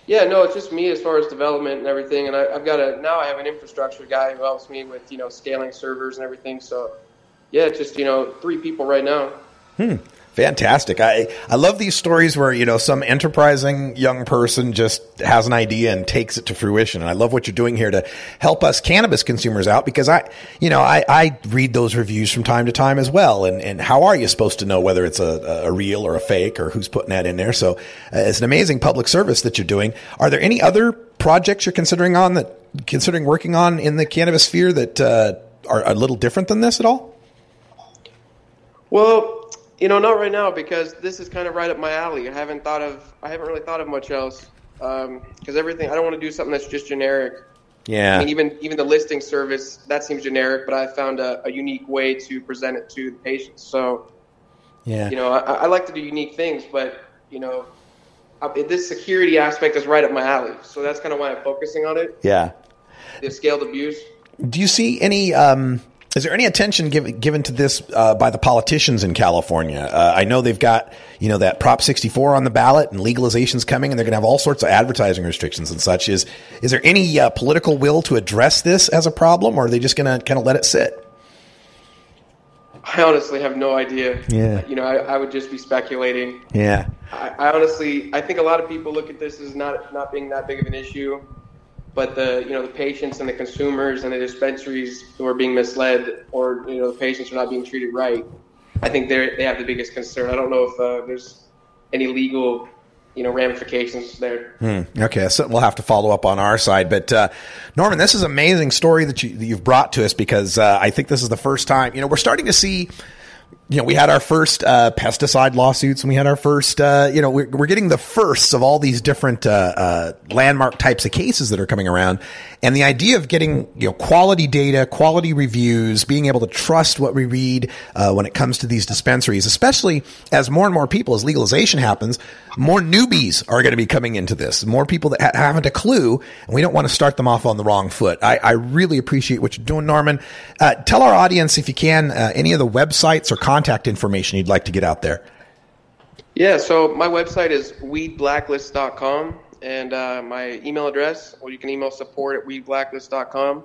Speaker 14: Yeah, no, it's just me as far as development and everything. And I, I've got a now I have an infrastructure guy who helps me with you know scaling servers and everything. So yeah, just you know three people right now.
Speaker 2: Hmm. Fantastic. I, I love these stories where, you know, some enterprising young person just has an idea and takes it to fruition. And I love what you're doing here to help us cannabis consumers out because I, you know, I, I read those reviews from time to time as well. And, and how are you supposed to know whether it's a, a real or a fake or who's putting that in there? So uh, it's an amazing public service that you're doing. Are there any other projects you're considering on that, considering working on in the cannabis sphere that uh, are a little different than this at all?
Speaker 14: Well, you know, not right now because this is kind of right up my alley. I haven't thought of, I haven't really thought of much else because everything. I don't want to do something that's just generic.
Speaker 2: Yeah.
Speaker 14: I mean, even even the listing service that seems generic, but I found a, a unique way to present it to the patients. So,
Speaker 2: Yeah.
Speaker 14: you know, I, I like to do unique things, but you know, I, this security aspect is right up my alley. So that's kind of why I'm focusing on it.
Speaker 2: Yeah.
Speaker 14: The scaled abuse.
Speaker 2: Do you see any? Um, is there any attention given given to this uh, by the politicians in California? Uh, I know they've got you know that Prop 64 on the ballot and legalization's coming, and they're going to have all sorts of advertising restrictions and such. Is is there any uh, political will to address this as a problem, or are they just going to kind of let it sit?
Speaker 14: I honestly have no idea.
Speaker 2: Yeah.
Speaker 14: You know, I, I would just be speculating.
Speaker 2: Yeah.
Speaker 14: I, I honestly, I think a lot of people look at this as not not being that big of an issue, but the you know the patients and the consumers and the dispensaries who are being misled, or you know the patients are not being treated right. I think they they have the biggest concern. I don't know if uh, there's any legal you know ramifications there.
Speaker 2: Hmm. Okay, so we'll have to follow up on our side. But uh, Norman, this is an amazing story that, you, that you've brought to us because uh, I think this is the first time. You know, we're starting to see. You know, we had our first uh, pesticide lawsuits, and we had our first. Uh, you know, we're, we're getting the firsts of all these different uh, uh, landmark types of cases that are coming around, and the idea of getting you know quality data, quality reviews, being able to trust what we read uh, when it comes to these dispensaries, especially as more and more people, as legalization happens, more newbies are going to be coming into this. More people that ha- haven't a clue, and we don't want to start them off on the wrong foot. I, I really appreciate what you're doing, Norman. Uh, tell our audience, if you can, any of the websites or contact information you'd like to get out there.
Speaker 14: Yeah, so my website is weedblacklist.com, and uh, my email address, or you can email support at weedblacklist.com.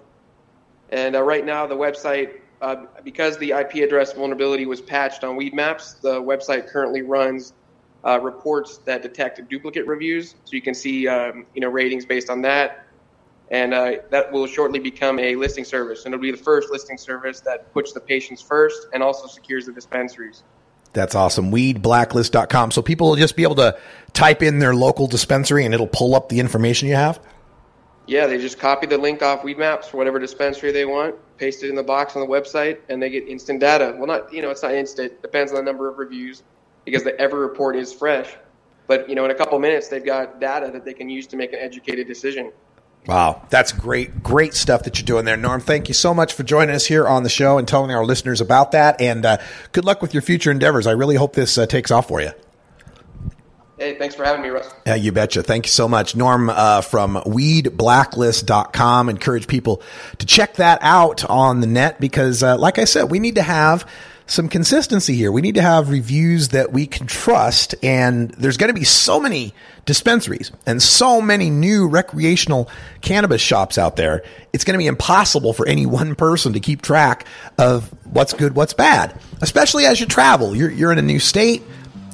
Speaker 14: And uh, right now, the website, uh, because the IP address vulnerability was patched on WeedMaps, the website currently runs uh, reports that detect duplicate reviews, so you can see um, you know ratings based on that. And uh, that will shortly become a listing service, and it'll be the first listing service that puts the patients first and also secures the dispensaries.
Speaker 2: That's awesome. Weedblacklist.com. So people will just be able to type in their local dispensary and it'll pull up the information you have.
Speaker 14: Yeah, they just copy the link off WeedMaps for whatever dispensary they want, paste it in the box on the website, and they get instant data. Well, not you know, it's not instant. Depends on the number of reviews, because the, every report is fresh. But you know, in a couple minutes, they've got data that they can use to make an educated decision.
Speaker 2: Wow, that's great, great stuff that you're doing there, Norm. Thank you so much for joining us here on the show and telling our listeners about that. And uh, good luck with your future endeavors. I really hope this uh, takes off for you.
Speaker 14: Hey, thanks for having me, Russ.
Speaker 2: Yeah, you betcha. Thank you so much. Norm uh, from weedblacklist.com. Encourage people to check that out on the net because, uh, like I said, we need to have some consistency here. We need to have reviews that we can trust. And there's going to be so many dispensaries and so many new recreational cannabis shops out there. It's going to be impossible for any one person to keep track of what's good, what's bad, especially as you travel. You're, you're in a new state.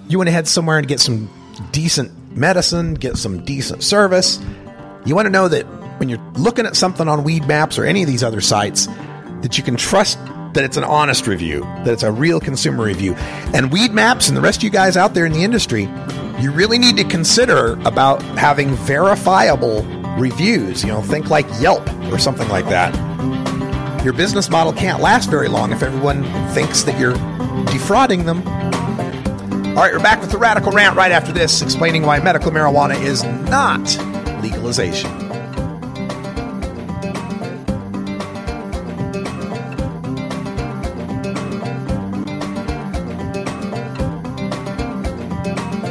Speaker 2: You want to head somewhere and get some decent medicine, get some decent service. You want to know that when you're looking at something on WeedMaps or any of these other sites, that you can trust that it's an honest review, that it's a real consumer review. And WeedMaps and the rest of you guys out there in the industry, you really need to consider about having verifiable reviews. You know, think like Yelp or something like that. Your business model can't last very long if everyone thinks that you're defrauding them. All right, we're back with the radical rant right after this, explaining why medical marijuana is not legalization.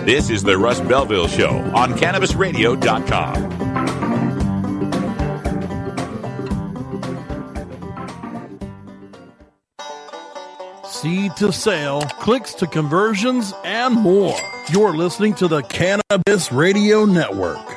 Speaker 1: This is the Russ Belville Show on CannabisRadio.com.
Speaker 11: Seed to sale, clicks to conversions, and more. You're listening to the Cannabis Radio Network.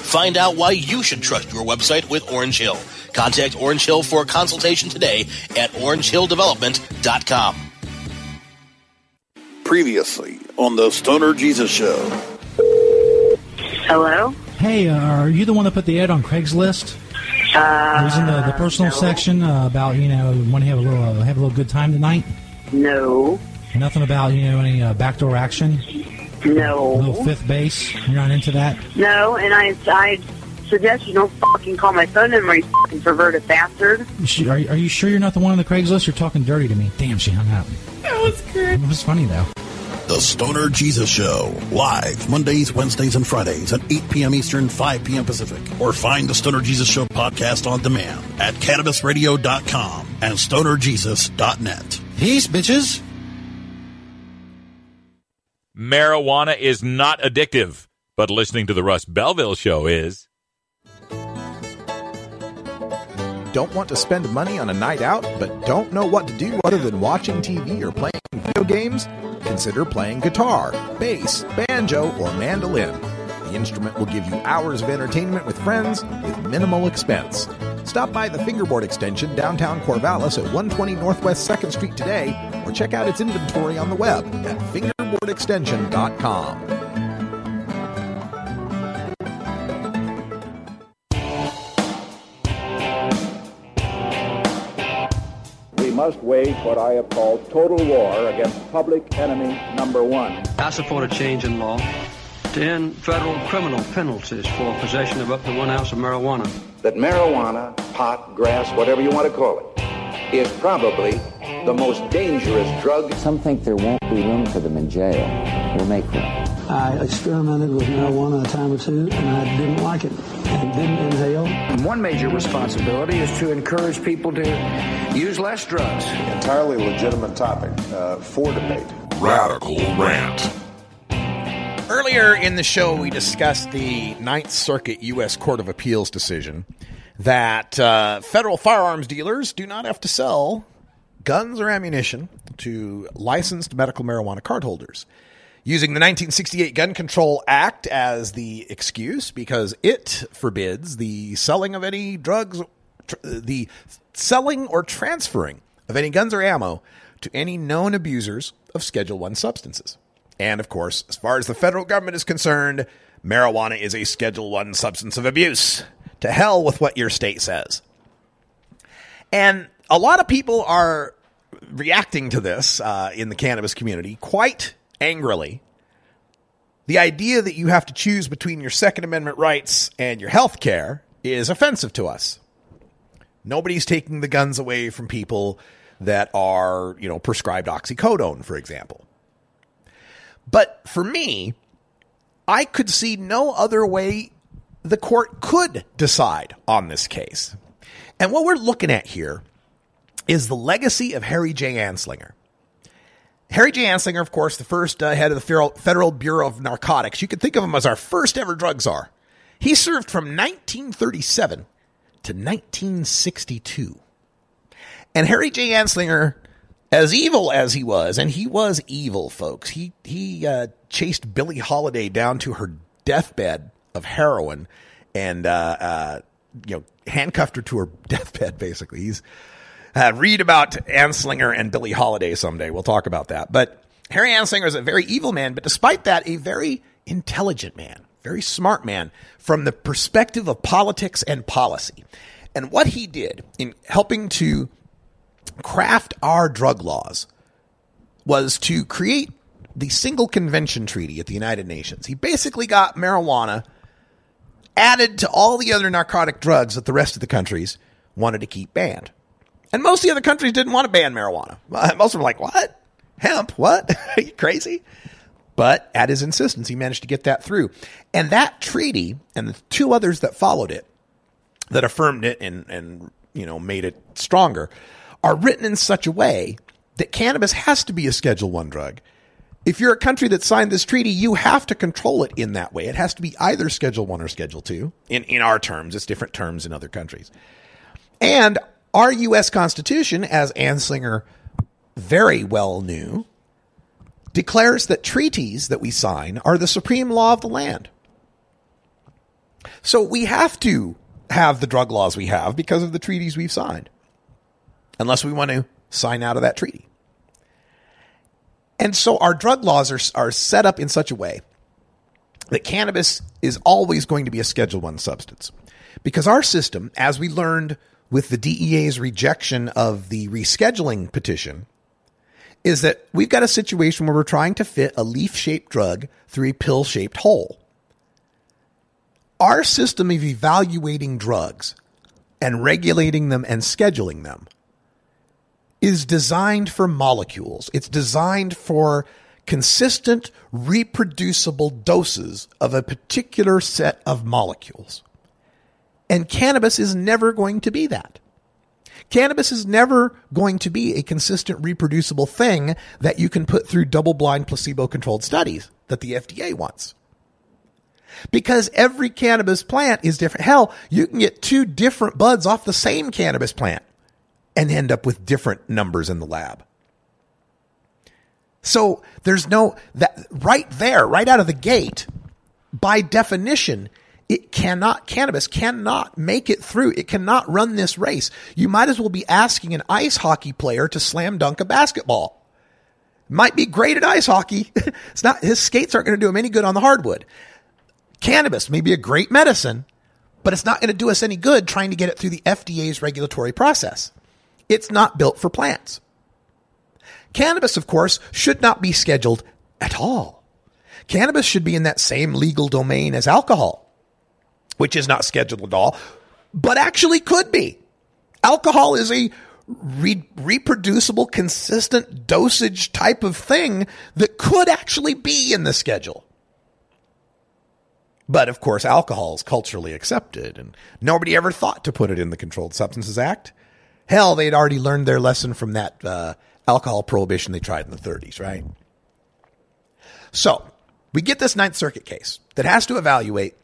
Speaker 4: Find out why you should trust your website with Orange Hill. Contact Orange Hill for a consultation today at orangehilldevelopment.com.
Speaker 6: Previously on the Stoner Jesus Show.
Speaker 15: Hello?
Speaker 16: Hey, uh, are you the one that put the ad on Craigslist?
Speaker 15: Uh,
Speaker 16: it was in the, the personal
Speaker 15: no.
Speaker 16: section uh, about you know want to have a little uh, have a little good time tonight.
Speaker 15: No.
Speaker 16: Nothing about you know any uh, backdoor action.
Speaker 15: No.
Speaker 16: A little fifth base. You're not into that.
Speaker 15: No, and I, I suggest you don't fucking call my phone number, you fucking perverted bastard.
Speaker 16: You Are, are you sure you're not the one on the Craigslist? You're talking dirty to me. Damn, she hung up.
Speaker 15: That was good.
Speaker 16: It was funny though.
Speaker 6: The Stoner Jesus Show, live Mondays, Wednesdays, and Fridays at 8 p.m. Eastern, 5 p.m. Pacific. Or find the Stoner Jesus Show podcast on demand at CannabisRadio.com and StonerJesus.net.
Speaker 16: Peace, bitches.
Speaker 1: Marijuana is not addictive, but listening to the Russ Belville Show is.
Speaker 2: Don't want to spend money on a night out, but don't know what to do other than watching TV or playing video games? Consider playing guitar, bass, banjo, or mandolin. The instrument will give you hours of entertainment with friends with minimal expense. Stop by the Fingerboard Extension downtown Corvallis at 120 Northwest 2nd Street today or check out its inventory on the web at fingerboardextension.com.
Speaker 17: We must wage what I have called total war against public enemy number one.
Speaker 18: I support a change in law to end federal criminal penalties for possession of up to one ounce of marijuana.
Speaker 17: That marijuana, pot, grass, whatever you want to call it, is probably the most dangerous drug.
Speaker 19: Some think there won't be room for them in jail. We'll make room.
Speaker 20: I experimented with marijuana a time or two, and I didn't like it and didn't inhale.
Speaker 21: And one major responsibility is to encourage people to use less drugs.
Speaker 22: Entirely legitimate topic uh, for debate.
Speaker 1: Radical Rant.
Speaker 2: Earlier in the show, we discussed the Ninth Circuit U.S. Court of Appeals decision that uh, federal firearms dealers do not have to sell guns or ammunition to licensed medical marijuana cardholders. Using the 1968 Gun Control Act as the excuse because it forbids the selling of any drugs, tr- the selling or transferring of any guns or ammo to any known abusers of Schedule 1 substances. And of course, as far as the federal government is concerned, marijuana is a Schedule 1 substance of abuse. To hell with what your state says. And a lot of people are reacting to this uh, in the cannabis community quite angrily. The idea that you have to choose between your Second Amendment rights and your health care is offensive to us. Nobody's taking the guns away from people. that are, you know, prescribed oxycodone, for example. But for me, I could see no other way the court could decide on this case. And what we're looking at here is the legacy of Harry J. Anslinger. Harry J. Anslinger, of course, the first uh, head of the Federal Bureau of Narcotics. You could think of him as our first ever drug czar. He served from 1937 to 1962. And Harry J. Anslinger, as evil as he was, and he was evil, folks, he, he uh, chased Billie Holiday down to her deathbed of heroin and, uh, uh, you know, handcuffed her to her deathbed, basically. He's, uh, read about Anslinger and Billie Holiday someday. We'll talk about that. But Harry Anslinger is a very evil man, but despite that, a very intelligent man, very smart man from the perspective of politics and policy. And what he did in helping to craft our drug laws was to create the single convention treaty at the United Nations. He basically got marijuana added to all the other narcotic drugs that the rest of the countries wanted to keep banned. And most of the other countries didn't want to ban marijuana. Most were like, what? Hemp? What? Are you crazy? But at his insistence, he managed to get that through. And that treaty and the two others that followed it, that affirmed it and, and you know, made it stronger, are written in such a way that cannabis has to be a Schedule One drug. If you're a country that signed this treaty, you have to control it in that way. It has to be either Schedule One or Schedule Two. In in our terms, it's different terms in other countries. And our U.S. Constitution, as Anslinger very well knew, declares that treaties that we sign are the supreme law of the land. So we have to have the drug laws we have because of the treaties we've signed, unless we want to sign out of that treaty. And so our drug laws are, are set up in such a way that cannabis is always going to be a Schedule One substance. Because our system, as we learned with the DEA's rejection of the rescheduling petition, is that we've got a situation where we're trying to fit a leaf shaped drug through a pill shaped hole. Our system of evaluating drugs and regulating them and scheduling them is designed for molecules. It's designed for consistent, reproducible doses of a particular set of molecules. And cannabis is never going to be that. Cannabis is never going to be a consistent, reproducible thing that you can put through double blind, placebo controlled studies that the FDA wants. Because every cannabis plant is different. Hell, you can get two different buds off the same cannabis plant and end up with different numbers in the lab. So there's no that right there, right out of the gate, by definition, it cannot cannabis cannot make it through. It cannot run this race. You might as well be asking an ice hockey player to slam dunk a basketball. Might be great at ice hockey. it's not his skates aren't going to do him any good on the hardwood. Cannabis may be a great medicine, but it's not going to do us any good trying to get it through the FDA's regulatory process. It's not built for plants. Cannabis, of course, should not be scheduled at all. Cannabis should be in that same legal domain as alcohol, which is not scheduled at all, but actually could be. Alcohol is a re- reproducible, consistent dosage type of thing that could actually be in the schedule. But of course, alcohol is culturally accepted, and nobody ever thought to put it in the Controlled Substances Act. Hell, they'd already learned their lesson from that uh, alcohol prohibition they tried in the 30s, right? So we get this Ninth Circuit case that has to evaluate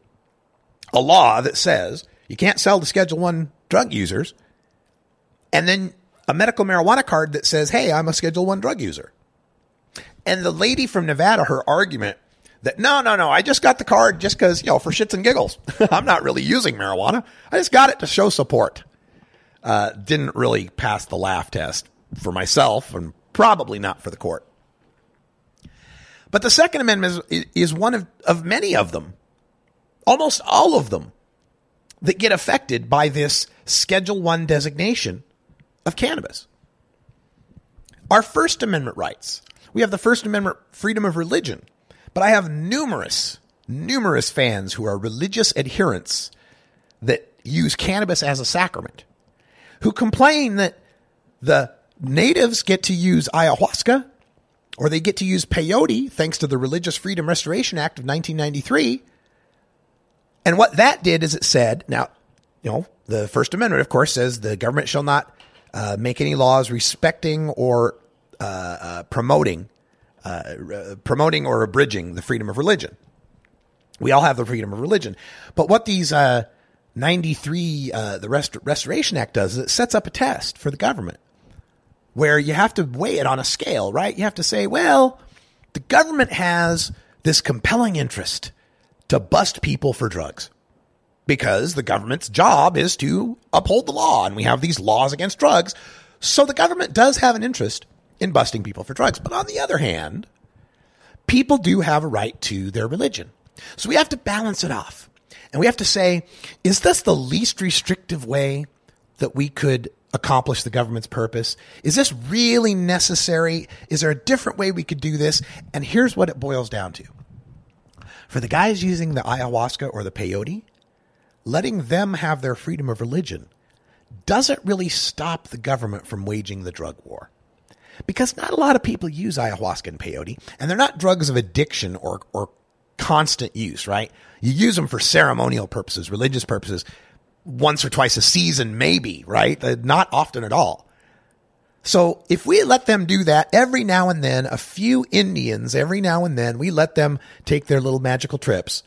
Speaker 2: a law that says you can't sell to Schedule One drug users, and then a medical marijuana card that says, "Hey, I'm a Schedule One drug user." And the lady from Nevada, her argument that no, no, no, I just got the card just because you know for shits and giggles. I'm not really using marijuana. I just got it to show support uh, didn't really pass the laugh test for myself and probably not for the court. But the Second Amendment is, is one of, of many of them, almost all of them, that get affected by this Schedule One designation of cannabis. Our First Amendment rights. We have the First Amendment freedom of religion, but I have numerous, numerous fans who are religious adherents that use cannabis as a sacrament who complain that the natives get to use ayahuasca or they get to use peyote thanks to the Religious Freedom Restoration Act of 1993. And what that did is it said, now, you know, the First Amendment, of course, says the government shall not uh, make any laws respecting or uh, uh, promoting, uh, promoting or abridging the freedom of religion. We all have the freedom of religion, but what these uh, 93, uh, the Rest- Restoration Act does is it sets up a test for the government where you have to weigh it on a scale, right? You have to say, well, the government has this compelling interest to bust people for drugs because the government's job is to uphold the law and we have these laws against drugs. So the government does have an interest in busting people for drugs. But on the other hand, people do have a right to their religion. So we have to balance it off. And we have to say, is this the least restrictive way that we could accomplish the government's purpose? Is this really necessary? Is there a different way we could do this? And here's what it boils down to. For the guys using the ayahuasca or the peyote, letting them have their freedom of religion doesn't really stop the government from waging the drug war. Because not a lot of people use ayahuasca and peyote, and they're not drugs of addiction or, or constant use, right? You use them for ceremonial purposes, religious purposes, once or twice a season, maybe, right? Uh, not often at all. So if we let them do that every now and then, a few Indians every now and then, we let them take their little magical trips,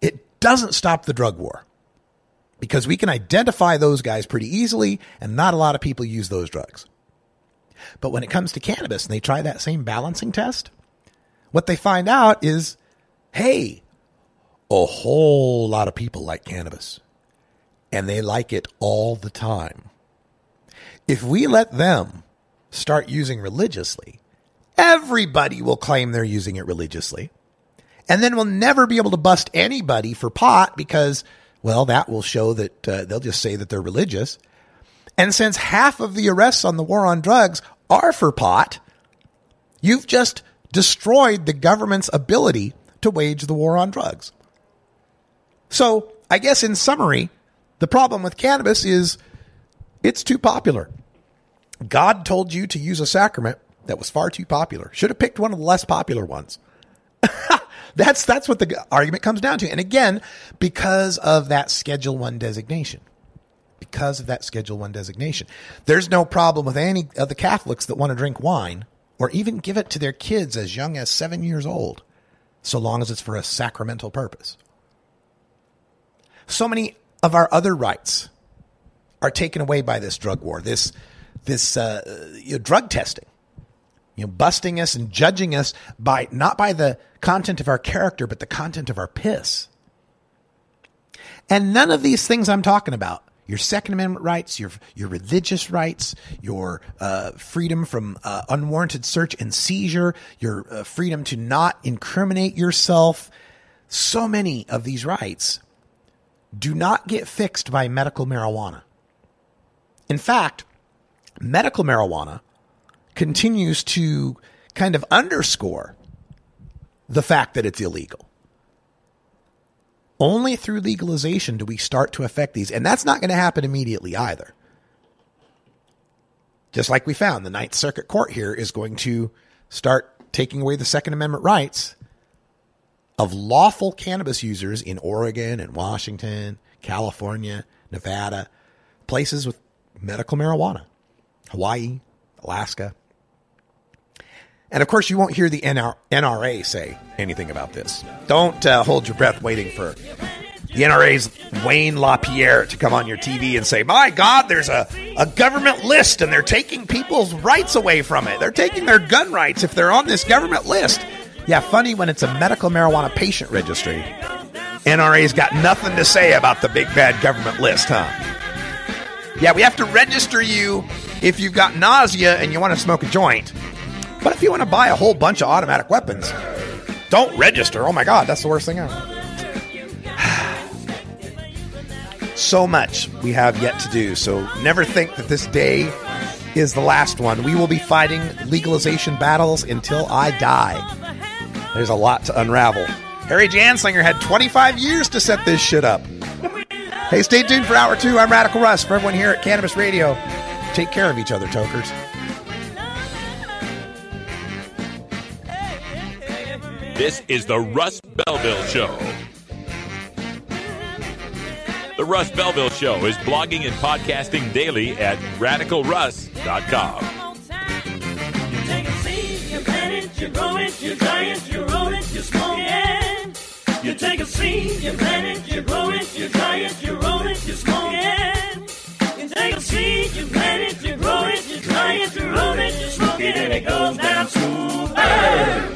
Speaker 2: it doesn't stop the drug war because we can identify those guys pretty easily and not a lot of people use those drugs. But when it comes to cannabis and they try that same balancing test, what they find out is, hey, a whole lot of people like cannabis and they like it all the time. If we let them start using religiously, everybody will claim they're using it religiously. And then we'll never be able to bust anybody for pot because, well, that will show that uh, they'll just say that they're religious. And since half of the arrests on the war on drugs are for pot, you've just destroyed the government's ability to wage the war on drugs. So, I guess in summary, the problem with cannabis is it's too popular. God told you to use a sacrament that was far too popular. Should have picked one of the less popular ones. that's that's what the argument comes down to. And again, because of that Schedule 1 designation. Because of that Schedule 1 designation. There's no problem with any of the Catholics that want to drink wine or even give it to their kids as young as 7 years old, so long as it's for a sacramental purpose. So many of our other rights are taken away by this drug war, this this uh, you know, drug testing, you know, busting us and judging us by not by the content of our character, but the content of our piss. And none of these things I'm talking about your Second Amendment rights, your your religious rights, your uh, freedom from uh, unwarranted search and seizure, your uh, freedom to not incriminate yourself. So many of these rights do not get fixed by medical marijuana. In fact, medical marijuana continues to kind of underscore the fact that it's illegal. Only through legalization do we start to affect these, and that's not going to happen immediately either. Just like we found, the Ninth Circuit Court here is going to start taking away the Second Amendment rights of lawful cannabis users in Oregon and Washington, California, Nevada, places with medical marijuana, Hawaii, Alaska. And of course, you won't hear the NRA say anything about this. Don't uh, hold your breath waiting for the NRA's Wayne LaPierre to come on your TV and say, My God, there's a, a government list and they're taking people's rights away from it. They're taking their gun rights if they're on this government list. Yeah, funny when it's a medical marijuana patient registry. NRA's got nothing to say about the big bad government list, huh? Yeah, we have to register you if you've got nausea and you want to smoke a joint. But if you want to buy a whole bunch of automatic weapons, don't register. Oh my God, that's the worst thing ever. so much we have yet to do. So never think that this day is the last one. We will be fighting legalization battles until I die. There's a lot to unravel. Harry J. Anslinger had 25 years to set this shit up. Hey, stay tuned for hour two. I'm Radical Russ. For everyone here at Cannabis Radio, take care of each other, tokers.
Speaker 1: This is the Russ Belville Show. The Russ Belville Show is blogging and podcasting daily at radicalruss.com.
Speaker 23: You take a scene, you plant it, you grow it, you dry it, you roll it, you smoke it. You take a seed, you plant it, you grow it, you dry it, you roll it, you smoke it. You take a seed, you plant it, you grow it, you dry it, you roll it, you smoke it, and it goes down smooth.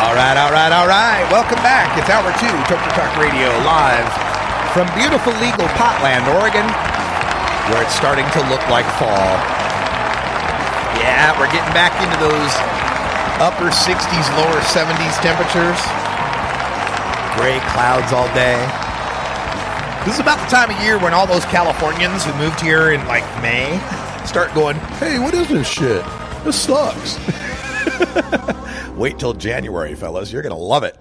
Speaker 2: All right, all right, all right. Welcome back. It's hour two, Toker Talk Radio, live from beautiful legal Potland, Oregon, where it's starting to look like fall. Yeah, we're getting back into those upper 60s, lower 70s temperatures. Gray clouds all day. This is about the time of year when all those Californians who moved here in like May start going, hey, what is this shit? This sucks. Wait till January, fellas. You're going to love it.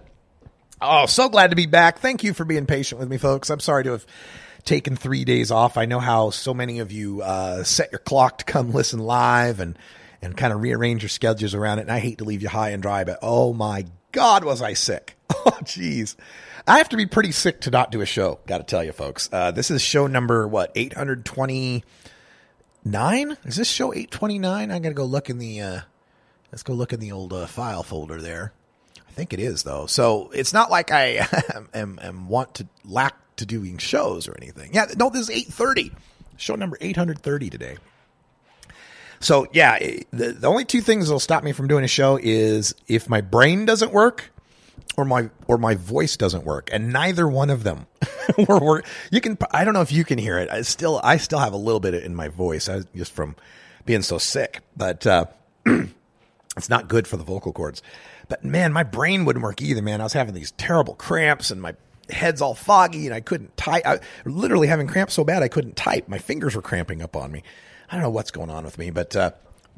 Speaker 2: Oh, so glad to be back. Thank you for being patient with me, folks. I'm sorry to have taken three days off. I know how so many of you uh, set your clock to come listen live and, and kind of rearrange your schedules around it. And I hate to leave you high and dry, but oh my God, was I sick. Oh, jeez. I have to be pretty sick to not do a show. Got to tell you, folks. Uh, this is show number, what, 829? Is this show 829? I got to go look in the. Uh, Let's go look in the old uh, file folder there. I think it is though. So it's not like I am, am want to lack to doing shows or anything. Yeah, no, this is eight thirty. Show number eight hundred thirty today. So yeah, the, the only two things that'll stop me from doing a show is if my brain doesn't work or my or my voice doesn't work, and neither one of them. we're, we're, you can I don't know if you can hear it. I still I still have a little bit in my voice I, just from being so sick, but. uh It's not good for the vocal cords. But man, my brain wouldn't work either, man. I was having these terrible cramps and my head's all foggy and I couldn't type. I literally having cramps so bad I couldn't type. My fingers were cramping up on me. I don't know what's going on with me, but uh,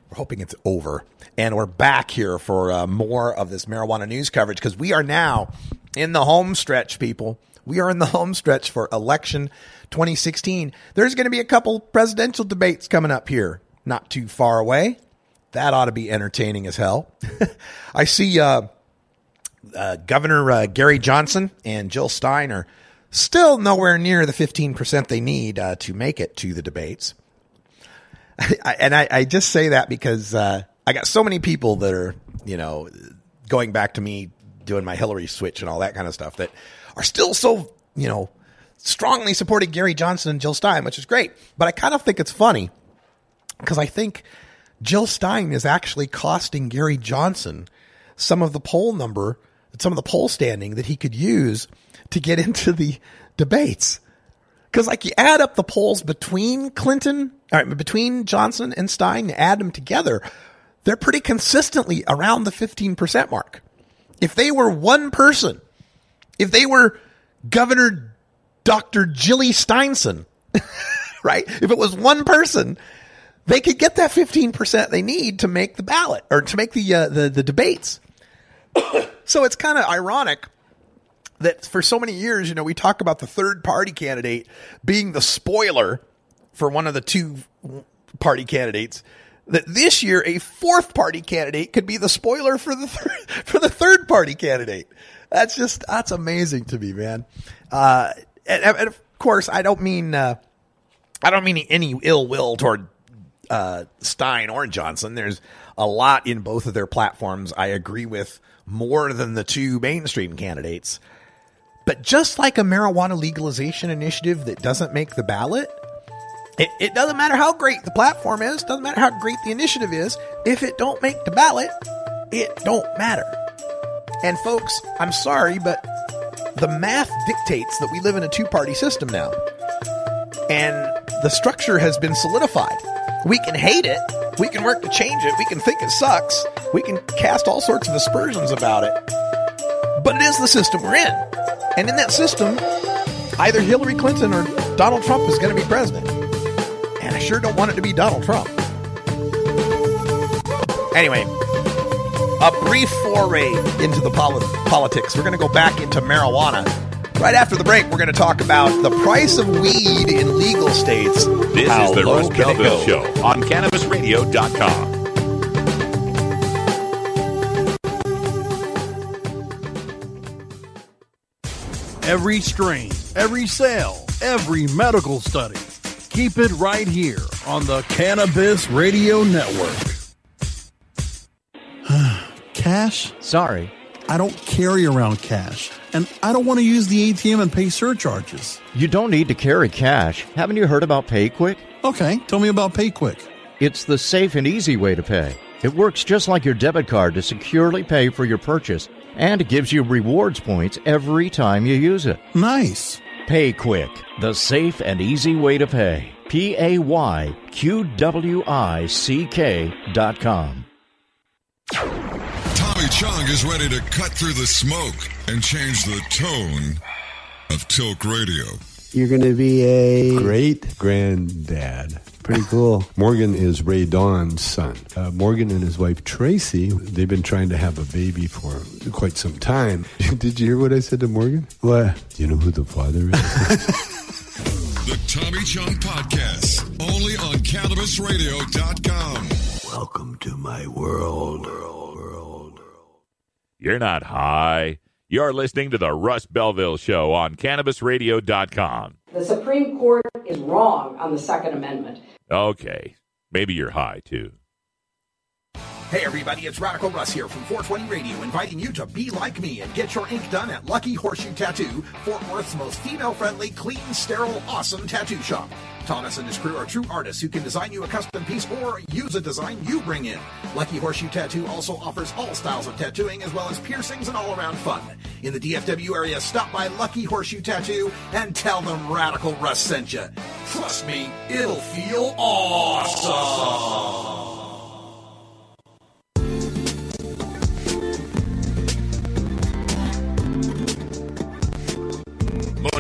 Speaker 2: we're hoping it's over. And we're back here for uh, more of this marijuana news coverage because we are now in the home stretch, people. We are in the home stretch for election 2016. There's going to be a couple presidential debates coming up here, not too far away. That ought to be entertaining as hell. I see uh, uh, Governor uh, Gary Johnson and Jill Stein are still nowhere near the 15% they need uh, to make it to the debates. and I, I, just say that because uh, I got so many people that are, you know, going back to me doing my Hillary switch and all that kind of stuff that are still so, you know, strongly supporting Gary Johnson and Jill Stein, which is great. But I kind of think it's funny because I think – Jill Stein is actually costing Gary Johnson some of the poll number, some of the poll standing that he could use to get into the debates. Because like you add up the polls between Clinton, all right, between Johnson and Stein, add them together, they're pretty consistently around the 15% mark. If they were one person, if they were Governor Dr. Jilly Steinson, right? If it was one person, they could get that 15% they need to make the ballot or to make the uh, the, the debates. so it's kind of ironic that for so many years, you know, we talk about the third party candidate being the spoiler for one of the two party candidates. That this year a fourth party candidate could be the spoiler for the third, for the third party candidate. That's just that's amazing to me, man. Uh, and, and of course, I don't mean uh, I don't mean any ill will toward uh, Stein or Johnson. There's a lot in both of their platforms I agree with more than the two mainstream candidates. But just like a marijuana legalization initiative that doesn't make the ballot, it, it doesn't matter how great the platform is, doesn't matter how great the initiative is. If it don't make the ballot, it don't matter. And folks, I'm sorry, but the math dictates that we live in a two-party system now. And the structure has been solidified. We can hate it. We can work to change it. We can think it sucks. We can cast all sorts of aspersions about it. But it is the system we're in. And in that system, either Hillary Clinton or Donald Trump is going to be president. And I sure don't want it to be Donald Trump. Anyway, a brief foray into the poli- politics. We're going to go back into marijuana. Right after the break, we're going to talk about the price of weed in legal states.
Speaker 1: This
Speaker 2: How
Speaker 1: is the
Speaker 2: low
Speaker 1: Russ
Speaker 2: can it
Speaker 1: Belville
Speaker 2: go?
Speaker 1: Show on CannabisRadio.com.
Speaker 11: Every strain, every sale, every medical study. Keep it right here on the Cannabis Radio Network.
Speaker 6: Cash? Sorry. I don't carry around cash. And I don't want to use the ATM and pay surcharges.
Speaker 24: You don't need to carry cash. Haven't you heard about PayQwick?
Speaker 6: Okay, tell me about PayQwick.
Speaker 24: It's the safe and easy way to pay. It works just like your debit card to securely pay for your purchase, and it gives you rewards points every time you use it.
Speaker 6: Nice.
Speaker 24: PayQwick, the safe and easy way to pay. P A Y Q W I C K dot com.
Speaker 25: Tommy Chong is ready to cut through the smoke and change the tone of Tilk Radio.
Speaker 26: You're going to be a great granddad. Pretty cool.
Speaker 27: Morgan is Rae Dawn's son. Uh, Morgan and his wife Tracy, they've been trying to have a baby for quite some time. Did you hear what I said to Morgan?
Speaker 26: What?
Speaker 27: Do you know who the father is?
Speaker 25: The Tommy Chong Podcast, only on CannabisRadio.com.
Speaker 26: Welcome to my world.
Speaker 1: You're not high. You're listening to the Russ Belville Show on CannabisRadio.com.
Speaker 28: The Supreme Court is wrong on the Second Amendment.
Speaker 1: Okay, maybe you're high too.
Speaker 2: Hey everybody, it's Radical Russ here from 420 Radio, inviting you to be like me and get your ink done at Lucky Horseshoe Tattoo, Fort Worth's most female-friendly, clean, sterile, awesome tattoo shop. Thomas and his crew are true artists who can design you a custom piece or use a design you bring in. Lucky Horseshoe Tattoo also offers all styles of tattooing as well as piercings and all-around fun. In the DFW area, stop by Lucky Horseshoe Tattoo and tell them Radical Russ sent you. Trust me, it'll feel awesome.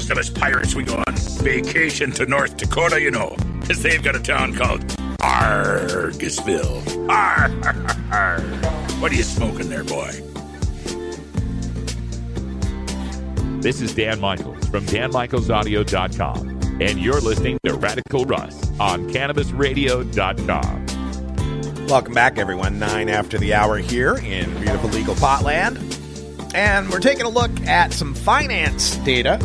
Speaker 29: Most of us pirates, we go on vacation to North Dakota, you know, because they've got a town called Argusville. Arr, arr, arr. What are you smoking there, boy?
Speaker 1: This is Dan Michaels from DanMichaelsAudio.com, and you're listening to Radical Russ on CannabisRadio.com.
Speaker 2: Welcome back, everyone. Nine after the hour here in beautiful legal Potland. And we're taking a look at some finance data.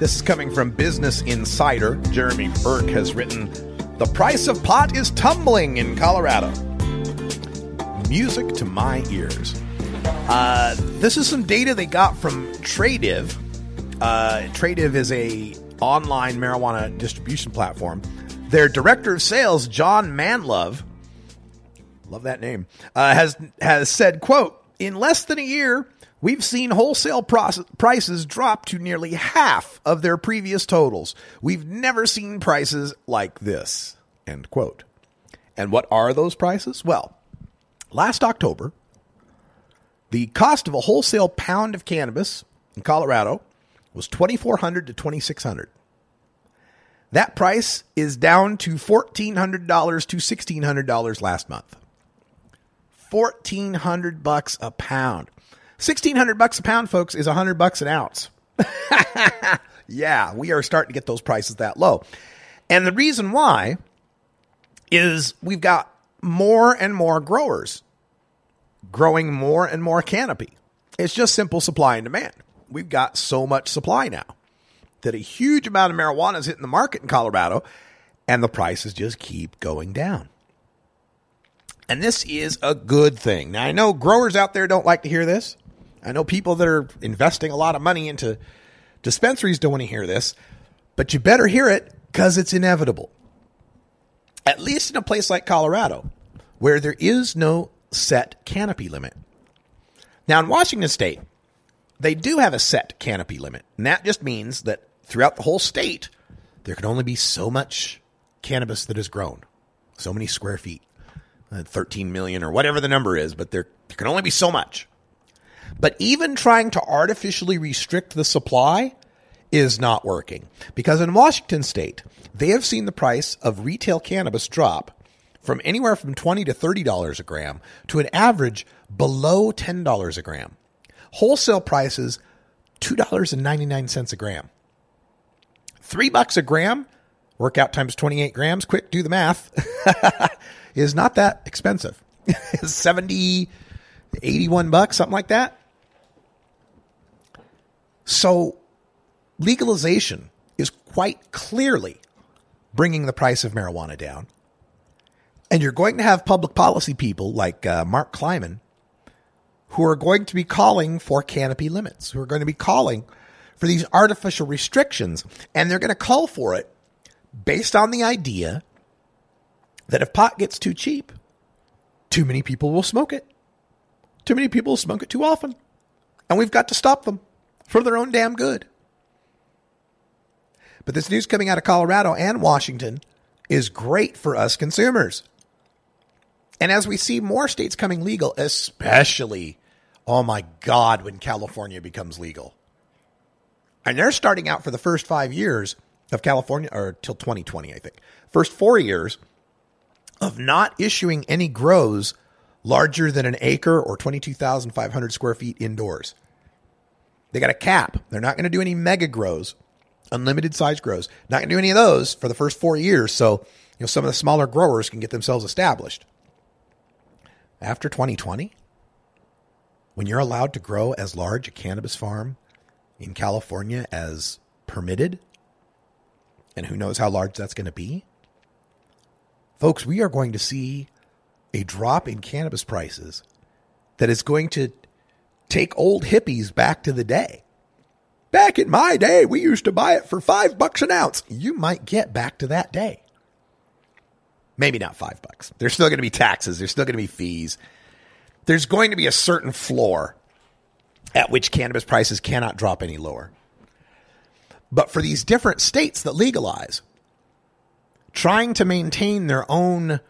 Speaker 2: This is coming from Business Insider. Jeremy Burke has written The price of pot is tumbling in Colorado. Music to my ears. Uh, this is some data they got from Tradiv. Uh, Tradiv is a online marijuana distribution platform. Their director of sales, John Manlove, love that name, uh, has has said, "quote In less than a year, we've seen wholesale prices drop to nearly half of their previous totals. We've never seen prices like this." End quote. And what are those prices? Well, Last October, the cost of a wholesale pound of cannabis in Colorado was 2400 to 2600 That price is down to $1,400 to $1,600 last month. 1400 bucks a pound. 1600 bucks a pound, folks, is 100 bucks an ounce. yeah, we are starting to get those prices that low. And the reason why is we've got more and more growers growing more and more canopy. It's just simple supply and demand. We've got so much supply now that a huge amount of marijuana is hitting the market in Colorado, and the prices just keep going down. And this is a good thing. Now, I know growers out there don't like to hear this. I know people that are investing a lot of money into dispensaries don't want to hear this, but you better hear it because it's inevitable. At least in a place like Colorado, where there is no set canopy limit. Now, in Washington state, they do have a set canopy limit. And that just means that throughout the whole state, there can only be so much cannabis that is grown, so many square feet, uh, 13 million or whatever the number is, but there, there can only be so much. But even trying to artificially restrict the supply is not working because in Washington state, they have seen the price of retail cannabis drop from anywhere from 20 to $30 a gram to an average below $10 a gram. Wholesale prices $2.99 a gram. 3 bucks a gram, workout times 28 grams, quick do the math, is not that expensive. 70 81 bucks, something like that. So legalization is quite clearly bringing the price of marijuana down. And you're going to have public policy people like uh, Mark Kleiman who are going to be calling for canopy limits, who are going to be calling for these artificial restrictions. And they're going to call for it based on the idea that if pot gets too cheap, too many people will smoke it. Too many people will smoke it too often. And we've got to stop them for their own damn good. But this news coming out of Colorado and Washington is great for us consumers. And as we see more states coming legal, especially, oh my God, when California becomes legal. And they're starting out for the first five years of California, or till 2020, I think. First four years of not issuing any grows larger than an acre or 22,500 square feet indoors. They got a cap. They're not going to do any mega grows, unlimited size grows. Not going to do any of those for the first four years. So, you know, some of the smaller growers can get themselves established. After 2020, when you're allowed to grow as large a cannabis farm in California as permitted, and who knows how large that's going to be, folks, we are going to see a drop in cannabis prices that is going to take old hippies back to the day. Back in my day, we used to buy it for five bucks an ounce. You might get back to that day. Maybe not five bucks. There's still going to be taxes. There's still going to be fees. There's going to be a certain floor at which cannabis prices cannot drop any lower. But for these different states that legalize, trying to maintain their own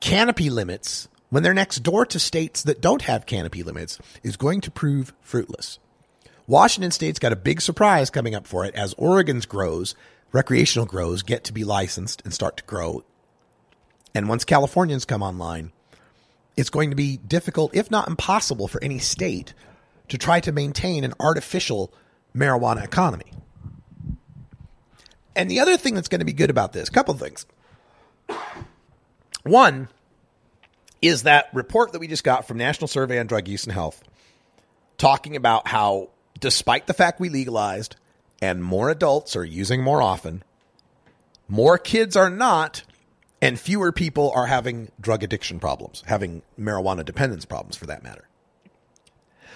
Speaker 2: canopy limits when they're next door to states that don't have canopy limits is going to prove fruitless. Washington state's got a big surprise coming up for it as Oregon's grows, recreational grows, get to be licensed and start to grow. And once Californians come online, it's going to be difficult, if not impossible, for any state to try to maintain an artificial marijuana economy. And the other thing that's going to be good about this, a couple of things. One is that report that we just got from National Survey on Drug Use and Health talking about how, despite the fact we legalized and more adults are using more often, more kids are not, and fewer people are having drug addiction problems, having marijuana dependence problems for that matter.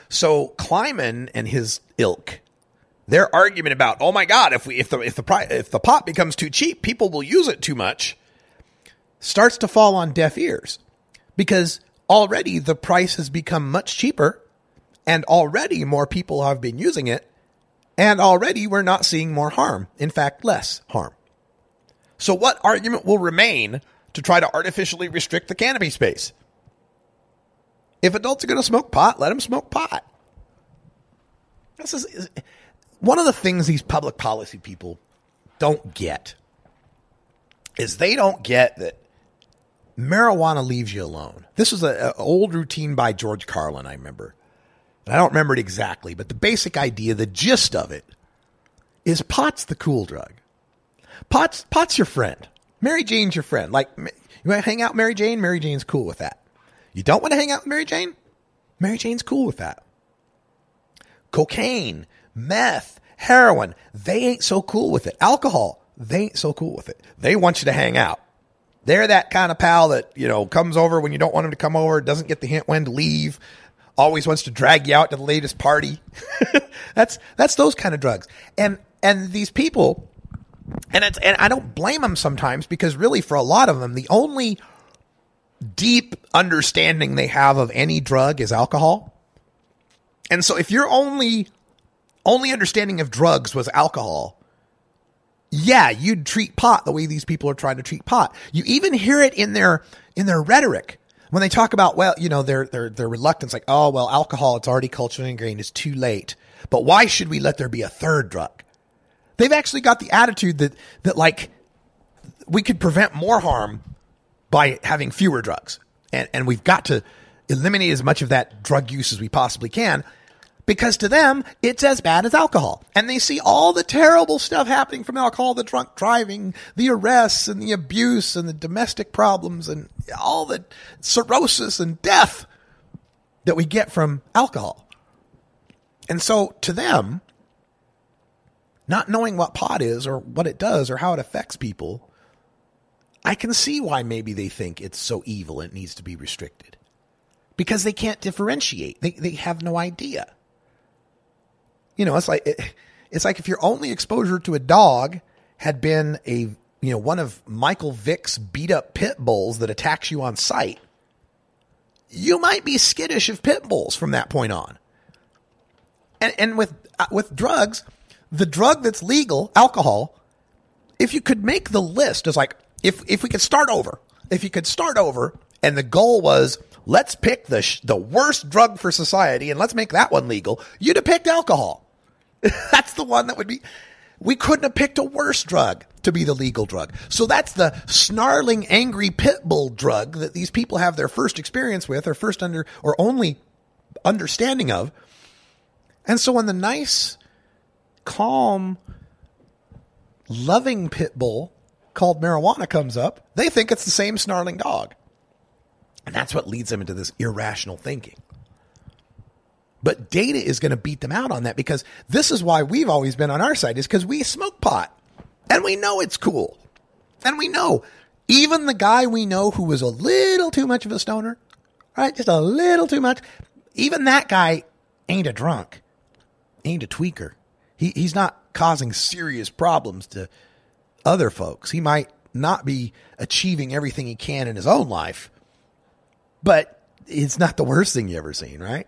Speaker 2: So Kleiman and his ilk, their argument about, oh my God, if we if the if the if the pot becomes too cheap, people will use it too much starts to fall on deaf ears because already the price has become much cheaper and already more people have been using it and already we're not seeing more harm. In fact, less harm. So what argument will remain to try to artificially restrict the canopy space? If adults are going to smoke pot, let them smoke pot. This is one of the things these public policy people don't get is they don't get that marijuana leaves you alone. This was an old routine by George Carlin, I remember. And I don't remember it exactly, but the basic idea, the gist of it, is pot's the cool drug. Pot's pot's your friend. Mary Jane's your friend. Like you want to hang out Mary Jane? Mary Jane's cool with that. You don't want to hang out with Mary Jane? Mary Jane's cool with that. Cocaine, meth, heroin, they ain't so cool with it. Alcohol, they ain't so cool with it. They want you to hang out. They're that kind of pal that, you know, comes over when you don't want him to come over, doesn't get the hint when to leave, always wants to drag you out to the latest party. that's that's those kind of drugs. And and these people and it's and I don't blame them sometimes because really for a lot of them the only deep understanding they have of any drug is alcohol. And so if your only only understanding of drugs was alcohol, yeah, you'd treat pot the way these people are trying to treat pot. You even hear it in their in their rhetoric when they talk about well, you know, their their their reluctance like, "Oh, well, alcohol it's already culturally ingrained, it's too late." But why should we let there be a third drug? They've actually got the attitude that that like we could prevent more harm by having fewer drugs. And and we've got to eliminate as much of that drug use as we possibly can because to them it's as bad as alcohol. And they see all the terrible stuff happening from alcohol the drunk driving the arrests and the abuse and the domestic problems and all the cirrhosis and death that we get from alcohol. And so to them not knowing what pot is or what it does or how it affects people i can see why maybe they think it's so evil it needs to be restricted. Because they can't differentiate. They, they have no idea you know, it's like it, it's like if your only exposure to a dog had been a you know one of Michael Vick's beat up pit bulls that attacks you on sight, you might be skittish of pit bulls from that point on. And and with uh, with drugs, the drug that's legal, alcohol, if you could make the list as like if if we could start over, if you could start over, and the goal was let's pick the sh- the worst drug for society and let's make that one legal, you'd have picked alcohol. that's the one that would be. We couldn't have picked a worse drug to be the legal drug. So that's the snarling, angry pit bull drug that these people have their first experience with, or first under, or only understanding of. And so when the nice, calm, loving pit bull called marijuana comes up, they think it's the same snarling dog. And that's what leads them into this irrational thinking. But data is going to beat them out on that because this is why we've always been on our side is because we smoke pot and we know it's cool. And we know even the guy we know who was a little too much of a stoner, right? Just a little too much. Even that guy ain't a drunk, ain't a tweaker. He, he's not causing serious problems to other folks. He might not be achieving everything he can in his own life, but it's not the worst thing you ever seen, right?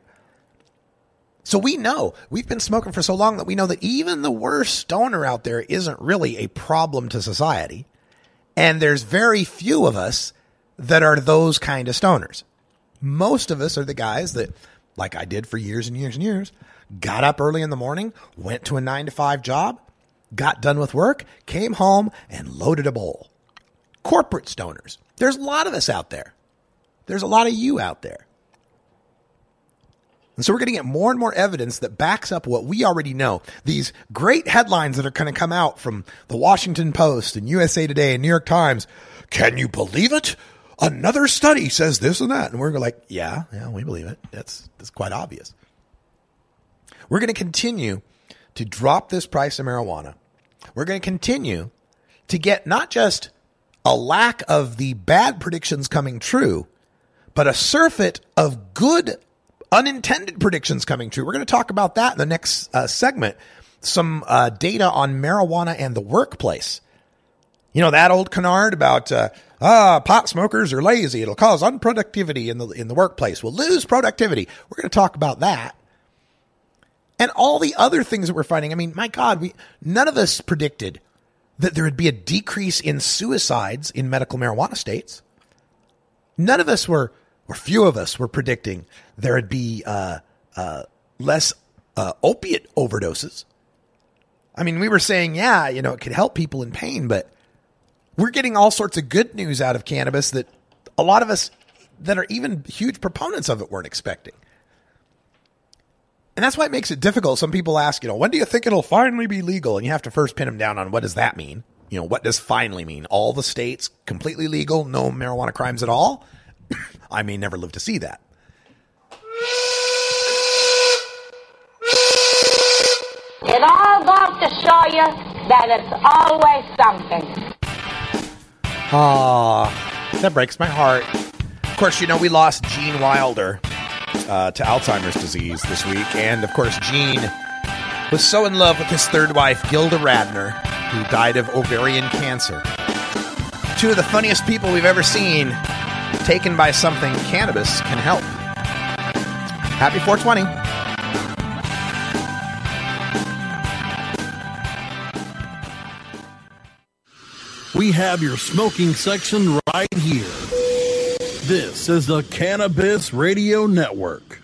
Speaker 2: So we know we've been smoking for so long that we know that even the worst stoner out there isn't really a problem to society. And there's very few of us that are those kind of stoners. Most of us are the guys that, like I did for years and years and years, got up early in the morning, went to a nine to five job, got done with work, came home, and loaded a bowl. Corporate stoners. There's a lot of us out there. There's a lot of you out there. And so we're going to get more and more evidence that backs up what we already know. These great headlines that are going to come out from the Washington Post and USA Today and New York Times. Can you believe it? Another study says this and that. And we're like, yeah, yeah, we believe it. That's, that's quite obvious. We're going to continue to drop this price of marijuana. We're going to continue to get not just a lack of the bad predictions coming true, but a surfeit of good unintended predictions coming true. We're going to talk about that in the next uh, segment. Some uh, data on marijuana and the workplace. You know that old canard about uh, ah pot smokers are lazy. It'll cause unproductivity in the in the workplace. We'll lose productivity. We're going to talk about that. And all the other things that we're finding. I mean, my God, we none of us predicted that there would be a decrease in suicides in medical marijuana states. None of us were or few of us were predicting there would be uh, uh, less uh, opiate overdoses. I mean, we were saying, yeah, you know, it could help people in pain, but we're getting all sorts of good news out of cannabis that a lot of us that are even huge proponents of it weren't expecting. And that's why it makes it difficult. Some people ask, you know, when do you think it'll finally be legal? And you have to first pin them down on what does that mean? You know, what does finally mean? All the states completely legal, no marijuana crimes at all? I may never live to see that.
Speaker 30: It all goes to show you that it's always something.
Speaker 2: Ah, that breaks my heart. Of course, you know, we lost Gene Wilder uh, to Alzheimer's disease this week. And of course, Gene was so in love with his third wife, Gilda Radner, who died of ovarian cancer. Two of the funniest people we've ever seen taken by something cannabis can help. Happy 420.
Speaker 31: We have your smoking section right here. This is the Cannabis Radio Network.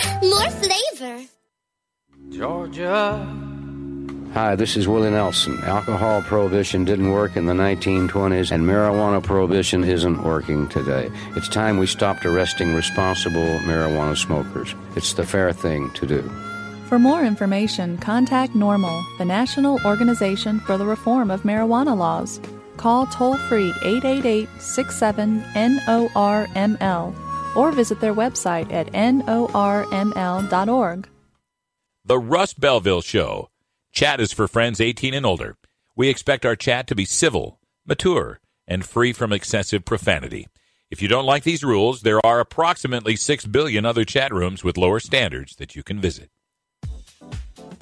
Speaker 32: more flavor.
Speaker 18: Georgia. Hi, this is Willie Nelson. Alcohol prohibition didn't work in the 1920s, and marijuana prohibition isn't working today. It's time we stopped arresting responsible marijuana smokers. It's the fair thing to do.
Speaker 33: For more information, contact NORML, the National Organization for the Reform of Marijuana Laws. Call toll free 888 67 NORML or visit their website at norml.org.
Speaker 1: The Russ Belville Show. Chat is for friends 18 and older. We expect our chat to be civil, mature, and free from excessive profanity. If you don't like these rules, there are approximately 6 billion other chat rooms with lower standards that you can visit.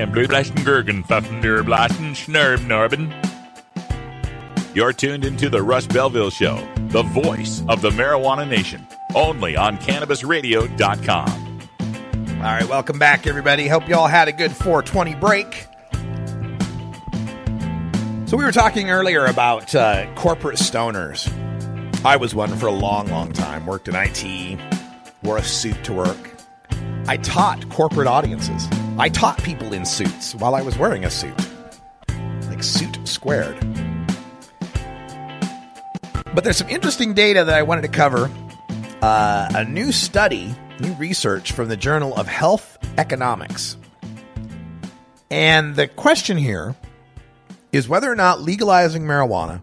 Speaker 1: And blue. You're tuned into the Russ Belville Show, the voice of the marijuana nation, only on CannabisRadio.com.
Speaker 2: All right, welcome back, everybody. Hope you all had a good 420 break. So, we were talking earlier about uh, corporate stoners. I was one for a long, long time, worked in IT, wore a suit to work. I taught corporate audiences. I taught people in suits while I was wearing a suit, like suit squared. But there's some interesting data that I wanted to cover. Uh, a new study, new research from the Journal of Health Economics. And the question here is whether or not legalizing marijuana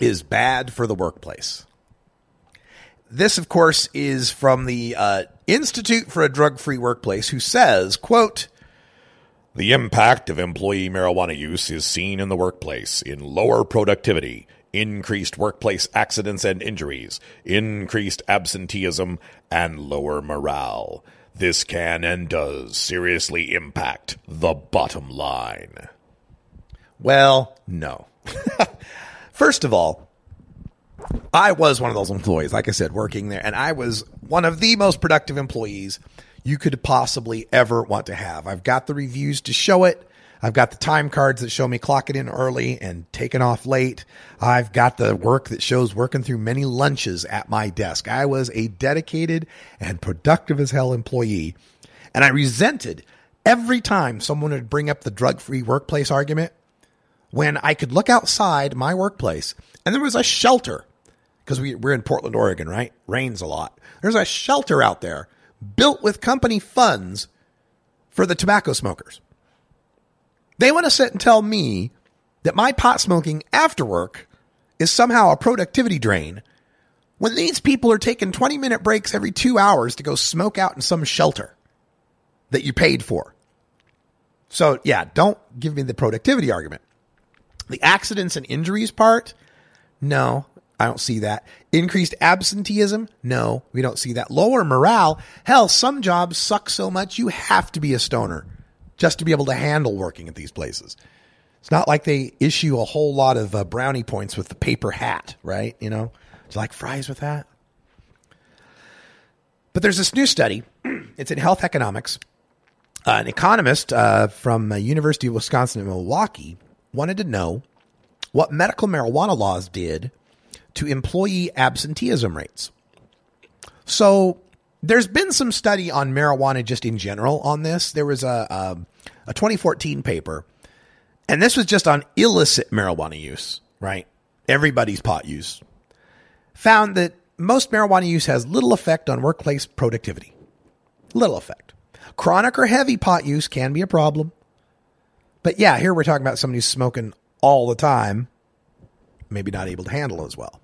Speaker 2: is bad for the workplace. This, of course, is from the uh, Institute for a Drug-Free Workplace, who says, "quote The impact of employee marijuana use is seen in the workplace in lower productivity, increased workplace accidents and injuries, increased absenteeism, and lower morale. This can and does seriously impact the bottom line." Well, no. First of all, I was one of those employees, like I said, working there, and I was one of the most productive employees you could possibly ever want to have. I've got the reviews to show it. I've got the time cards that show me clocking in early and taking off late. I've got the work that shows working through many lunches at my desk. I was a dedicated and productive as hell employee. And I resented every time someone would bring up the drug free workplace argument when I could look outside my workplace and there was a shelter because we, we're in Portland, Oregon, right? Rains a lot. There's a shelter out there built with company funds for the tobacco smokers. They want to sit and tell me that my pot smoking after work is somehow a productivity drain when these people are taking 20 minute breaks every two hours to go smoke out in some shelter that you paid for. So, yeah, don't give me the productivity argument. The accidents and injuries part, no, I don't see that. Increased absenteeism, no, we don't see that. Lower morale, hell, some jobs suck so much you have to be a stoner just to be able to handle working at these places. It's not like they issue a whole lot of uh, brownie points with the paper hat, right? You know, you like fries with that? But there's this new study. It's in Health Economics. Uh, an economist uh, from uh, University of Wisconsin in Milwaukee wanted to know what medical marijuana laws did to employee absenteeism rates. So there's been some study on marijuana just in general on this. There was a, a, a 2014 paper, and this was just on illicit marijuana use, right? Everybody's pot use. Found that most marijuana use has little effect on workplace productivity. Little effect. Chronic or heavy pot use can be a problem. But yeah, here we're talking about somebody who's smoking all the time, maybe not able to handle as well.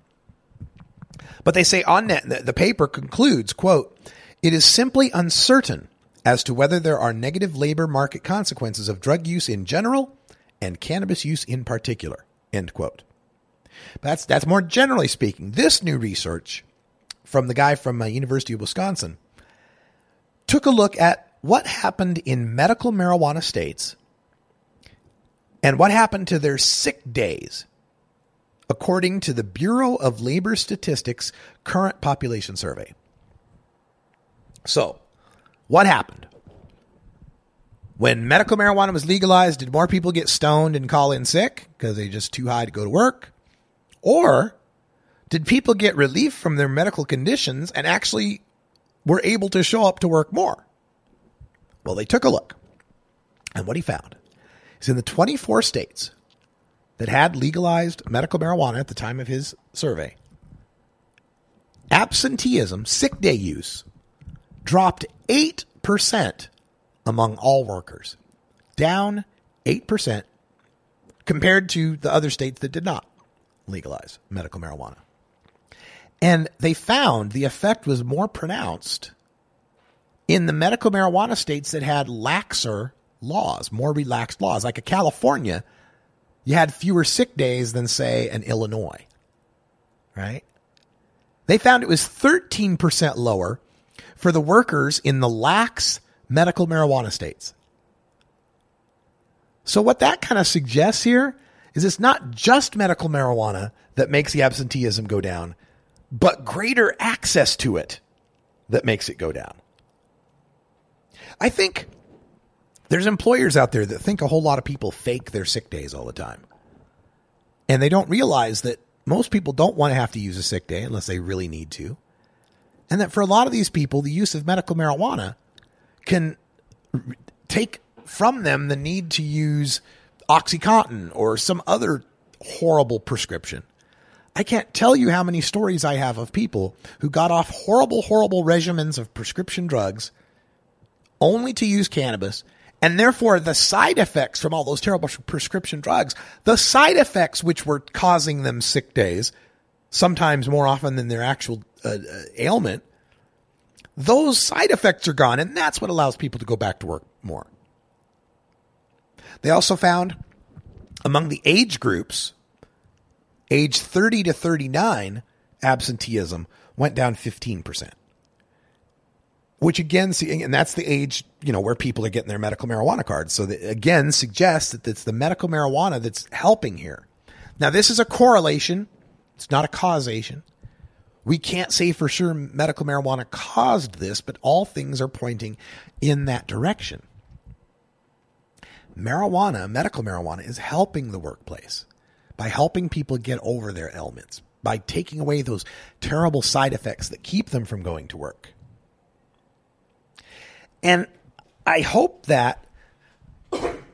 Speaker 2: But they say on net, the, paper concludes, quote, it is simply uncertain as to whether there are negative labor market consequences of drug use in general and cannabis use in particular, end quote. That's, that's more generally speaking. This new research from the guy from uh, University of Wisconsin took a look at what happened in medical marijuana states and what happened to their sick days according to the Bureau of Labor Statistics current population survey. So, what happened? When medical marijuana was legalized, did more people get stoned and call in sick because they just too high to go to work? Or did people get relief from their medical conditions and actually were able to show up to work more? Well, they took a look. And what he found is in the 24 states that had legalized medical marijuana at the time of his survey, absenteeism, sick day use, dropped 8% among all workers, down 8% compared to the other states that did not legalize medical marijuana. And they found the effect was more pronounced in the medical marijuana states that had laxer laws, more relaxed laws. Like a California, you had fewer sick days than, say, an Illinois, right? They found it was 13% lower for the workers in the lax medical marijuana states. So, what that kind of suggests here is it's not just medical marijuana that makes the absenteeism go down, but greater access to it that makes it go down. I think there's employers out there that think a whole lot of people fake their sick days all the time. And they don't realize that most people don't want to have to use a sick day unless they really need to. And that for a lot of these people, the use of medical marijuana can take from them the need to use Oxycontin or some other horrible prescription. I can't tell you how many stories I have of people who got off horrible, horrible regimens of prescription drugs only to use cannabis. And therefore, the side effects from all those terrible prescription drugs, the side effects which were causing them sick days, sometimes more often than their actual uh, uh, ailment, those side effects are gone. And that's what allows people to go back to work more. They also found among the age groups, age 30 to 39, absenteeism went down 15% which again, see, and that's the age, you know, where people are getting their medical marijuana cards. So that again suggests that it's the medical marijuana that's helping here. Now, this is a correlation. It's not a causation. We can't say for sure medical marijuana caused this, but all things are pointing in that direction. Marijuana, medical marijuana, is helping the workplace by helping people get over their ailments, by taking away those terrible side effects that keep them from going to work. And I hope that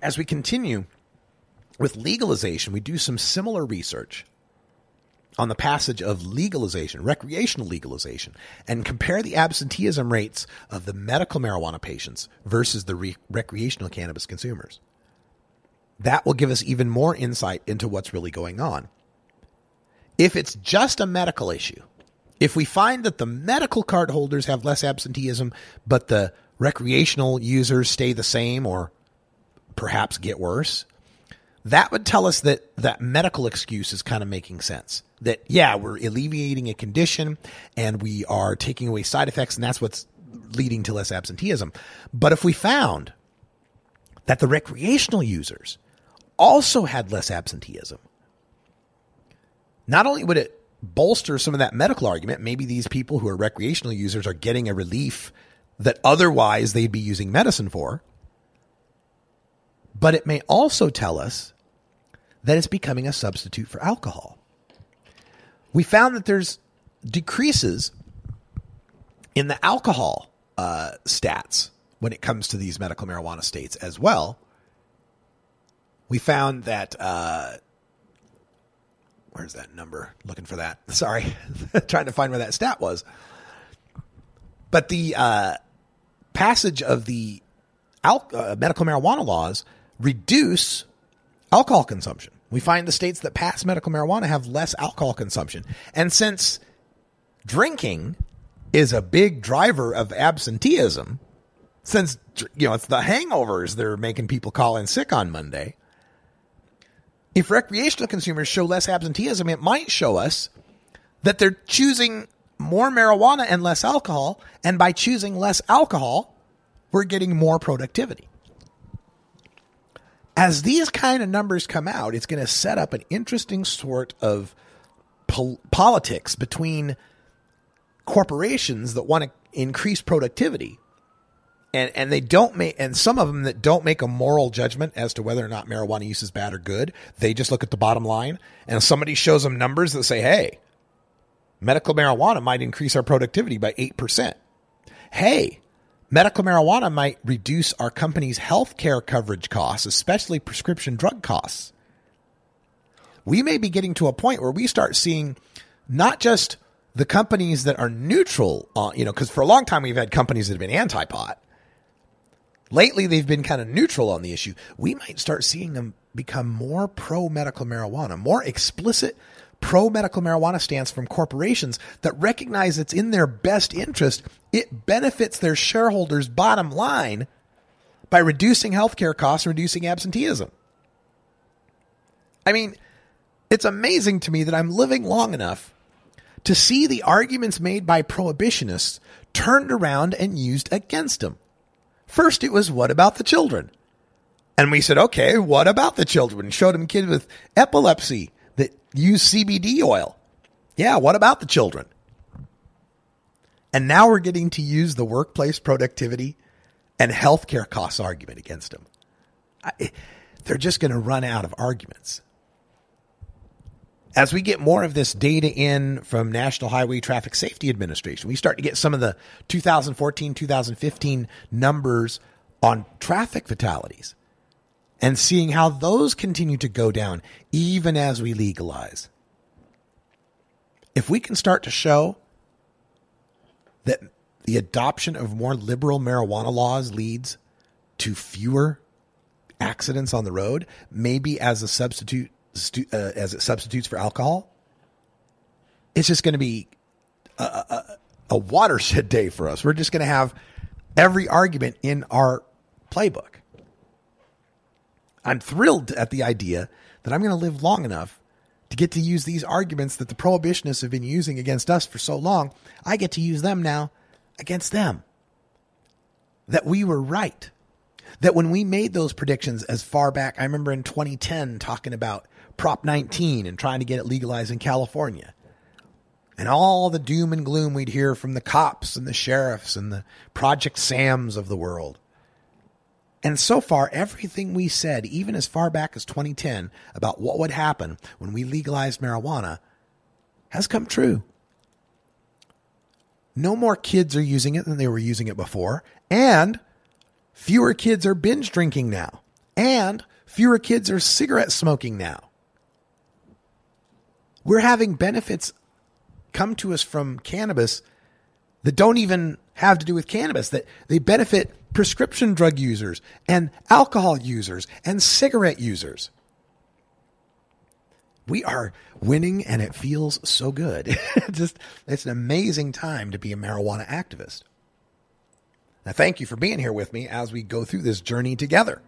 Speaker 2: as we continue with legalization, we do some similar research on the passage of legalization, recreational legalization, and compare the absenteeism rates of the medical marijuana patients versus the re- recreational cannabis consumers. That will give us even more insight into what's really going on. If it's just a medical issue, if we find that the medical card holders have less absenteeism, but the recreational users stay the same or perhaps get worse, that would tell us that that medical excuse is kind of making sense. That, yeah, we're alleviating a condition and we are taking away side effects, and that's what's leading to less absenteeism. But if we found that the recreational users also had less absenteeism, not only would it bolster some of that medical argument, maybe these people who are recreational users are getting a relief that otherwise they'd be using medicine for, but it may also tell us that it's becoming a substitute for alcohol. We found that there's decreases in the alcohol uh, stats when it comes to these medical marijuana states as well. We found that uh, where's that number? Looking for that. Sorry, trying to find where that stat was. But the uh, passage of the al- uh, medical marijuana laws reduce alcohol consumption. We find the states that pass medical marijuana have less alcohol consumption. And since drinking is a big driver of absenteeism, since you know it's the hangovers that are making people call in sick on Monday, if recreational consumers show less absenteeism, it might show us that they're choosing more marijuana and less alcohol. And by choosing less alcohol, we're getting more productivity. As these kind of numbers come out, it's going to set up an interesting sort of pol- politics between corporations that want to increase productivity and and they don't make and some of them that don't make a moral judgment as to whether or not marijuana use is bad or good they just look at the bottom line and somebody shows them numbers that say hey medical marijuana might increase our productivity by 8% hey medical marijuana might reduce our company's health care coverage costs especially prescription drug costs we may be getting to a point where we start seeing not just the companies that are neutral on, you know, because for a long time we've had companies that have been anti pot. Lately, they've been kind of neutral on the issue. We might start seeing them become more pro medical marijuana, more explicit pro medical marijuana stance from corporations that recognize it's in their best interest. It benefits their shareholders' bottom line by reducing healthcare costs, and reducing absenteeism. I mean, it's amazing to me that I'm living long enough to see the arguments made by prohibitionists turned around and used against them. First, it was, what about the children? And we said, okay, what about the children? Showed them kids with epilepsy that use CBD oil. Yeah, what about the children? And now we're getting to use the workplace productivity and healthcare costs argument against them. I, they're just going to run out of arguments as we get more of this data in from National Highway Traffic Safety Administration, we start to get some of the 2014, 2015 numbers on traffic fatalities and seeing how those continue to go down even as we legalize. If we can start to show that the adoption of more liberal marijuana laws leads to fewer accidents on the road, maybe as a substitute stu- uh, as it substitutes for alcohol, it's just going to be a, a, a watershed day for us. We're just going to have every argument in our playbook. I'm thrilled at the idea that I'm going to live long enough to get to use these arguments that the prohibitionists have been using against us for so long. I get to use them now against them. That we were right. That when we made those predictions as far back, I remember in 2010 talking about Prop 19 and trying to get it legalized in California. And all the doom and gloom we'd hear from the cops and the sheriffs and the Project SAMs of the world. And so far, everything we said, even as far back as 2010, about what would happen when we legalized marijuana, has come true. No more kids are using it than they were using it before. And fewer kids are binge drinking now, and fewer kids are cigarette smoking now. We're having benefits come to us from cannabis that don't even have to do with cannabis, that they benefit prescription drug users and alcohol users and cigarette users. We are winning and it feels so good. Just it's an amazing time to be a marijuana activist. Now thank you for being here with me as we go through this journey together.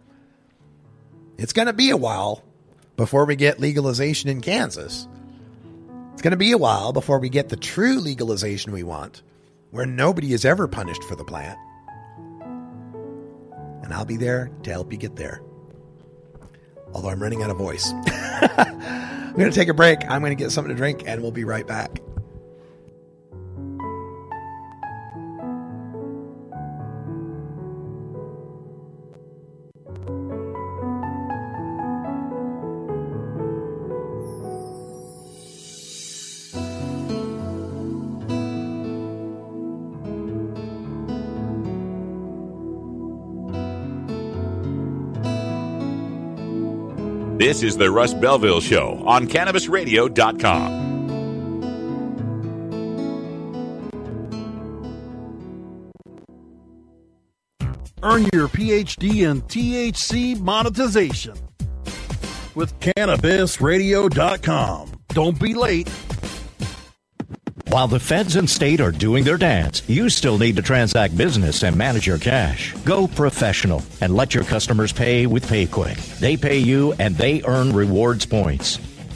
Speaker 2: It's going to be a while before we get legalization in Kansas. It's going to be a while before we get the true legalization we want, where nobody is ever punished for the plant. And I'll be there to help you get there. Although I'm running out of voice. I'm going to take a break. I'm going to get something to drink, and we'll be right back.
Speaker 1: This is the Russ Belville Show on CannabisRadio.com.
Speaker 31: Earn your PhD in THC monetization with CannabisRadio.com. Don't be late.
Speaker 24: While the feds and state are doing their dance, you still need to transact business and manage your cash. Go professional and let your customers pay with PayQwick. They pay you and they earn rewards points.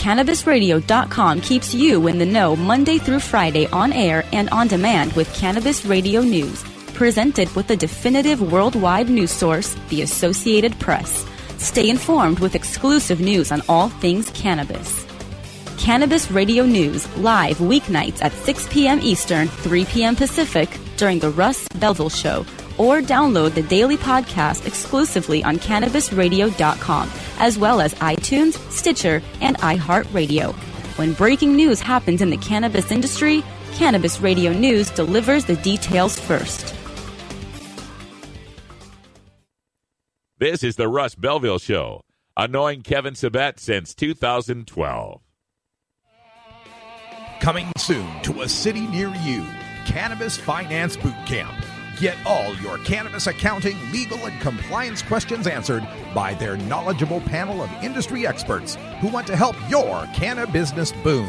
Speaker 34: CannabisRadio.com keeps you in the know Monday through Friday on air and on demand with Cannabis Radio News, presented with the definitive worldwide news source, the Associated Press. Stay informed with exclusive news on all things cannabis. Cannabis Radio News, live weeknights at 6 p.m. Eastern, 3 p.m. Pacific, during the Russ Belville Show, or download the daily podcast exclusively on CannabisRadio.com, as well as iTunes, Stitcher, and iHeartRadio. When breaking news happens in the cannabis industry, Cannabis Radio News delivers the details first.
Speaker 1: This is the Russ Belville Show, annoying Kevin Sabet since 2012.
Speaker 2: Coming soon to a city near you, Cannabis Finance Boot Camp. Get all your cannabis accounting, legal, and compliance questions answered by their knowledgeable panel of industry experts who want to help your cannabis business boom.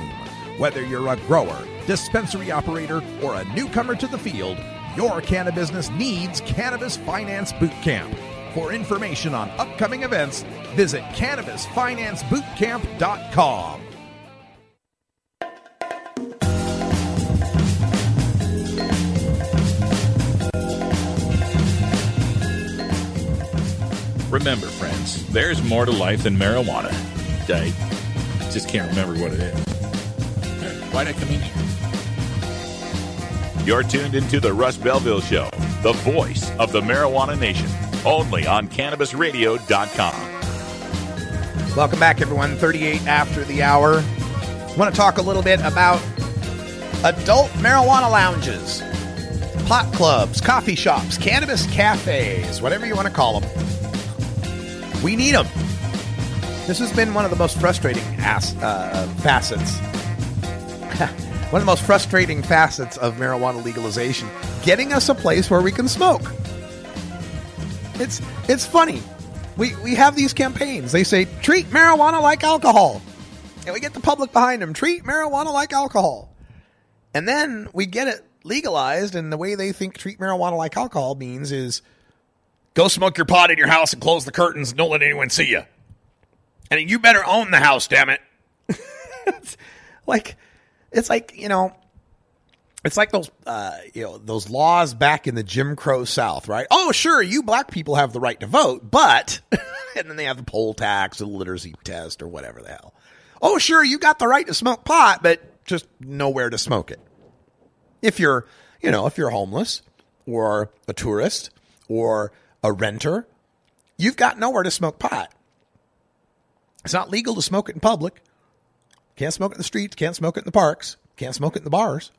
Speaker 2: Whether you're a grower, dispensary operator, or a newcomer to the field, your cannabis business needs Cannabis Finance Boot Camp. For information on upcoming events, visit CannabisFinanceBootcamp.com.
Speaker 1: Remember, friends, there's more to life than marijuana. I just can't remember what it is. Why'd I come in here? You're tuned into the Russ Belville Show, the voice of the marijuana nation, only on CannabisRadio.com.
Speaker 2: Welcome back, everyone. 38 after the hour. I want to talk a little bit about adult marijuana lounges, pot clubs, coffee shops, cannabis cafes, whatever you want to call them. We need them. This has been one of the most frustrating ass, uh, facets. one of the most frustrating facets of marijuana legalization. Getting us a place where we can smoke. It's it's funny. We we have these campaigns. They say treat marijuana like alcohol, and we get the public behind them. Treat marijuana like alcohol, and then we get it legalized. And the way they think treat marijuana like alcohol means is Go smoke your pot in your house and close the curtains and don't let anyone see you. And you better own the house, damn it. it's like it's like, you know, It's like those, uh, you know, those laws back in the Jim Crow South, right? Oh, sure, you black people have the right to vote, but, and then they have the poll tax, or the literacy test, or whatever the hell. Oh, sure, you got the right to smoke pot, but just nowhere to smoke it. If you're, you know, if you're homeless or a tourist or a renter, you've got nowhere to smoke pot. It's not legal to smoke it in public. Can't smoke it in the streets, can't smoke it in the parks, can't smoke it in the bars.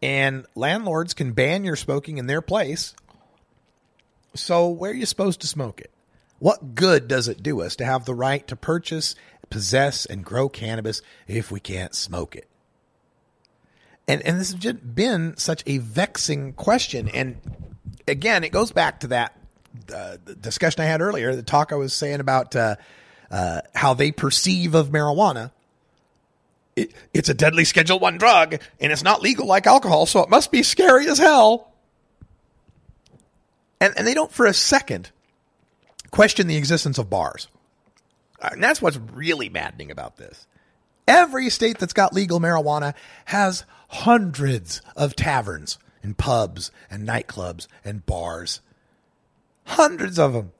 Speaker 2: And landlords can ban your smoking in their place. So, where are you supposed to smoke it? What good does it do us to have the right to purchase, possess, and grow cannabis if we can't smoke it? And, and this has been such a vexing question. And again, it goes back to that uh, discussion I had earlier, the talk I was saying about uh, uh, how they perceive of marijuana. It, it's a deadly Schedule One drug, and it's not legal like alcohol, so it must be scary as hell. And and they don't for a second question the existence of bars. And that's what's really maddening about this. Every state that's got legal marijuana has hundreds of taverns and pubs and nightclubs and bars. Hundreds of them.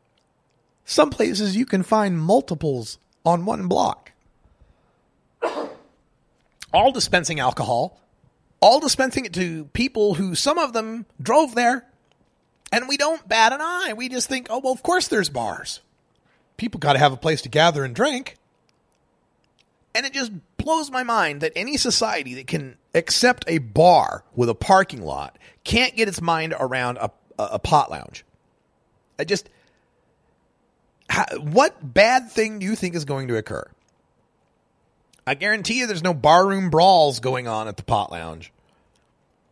Speaker 2: Some places you can find multiples on one block. all dispensing alcohol, all dispensing it to people who some of them drove there. And we don't bat an eye. We just think, oh, well, of course there's bars. People got to have a place to gather and drink. And it just blows my mind that any society that can accept a bar with a parking lot can't get its mind around a, a, a pot lounge. I just, what bad thing do you think is going to occur? I guarantee you there's no barroom brawls going on at the pot lounge.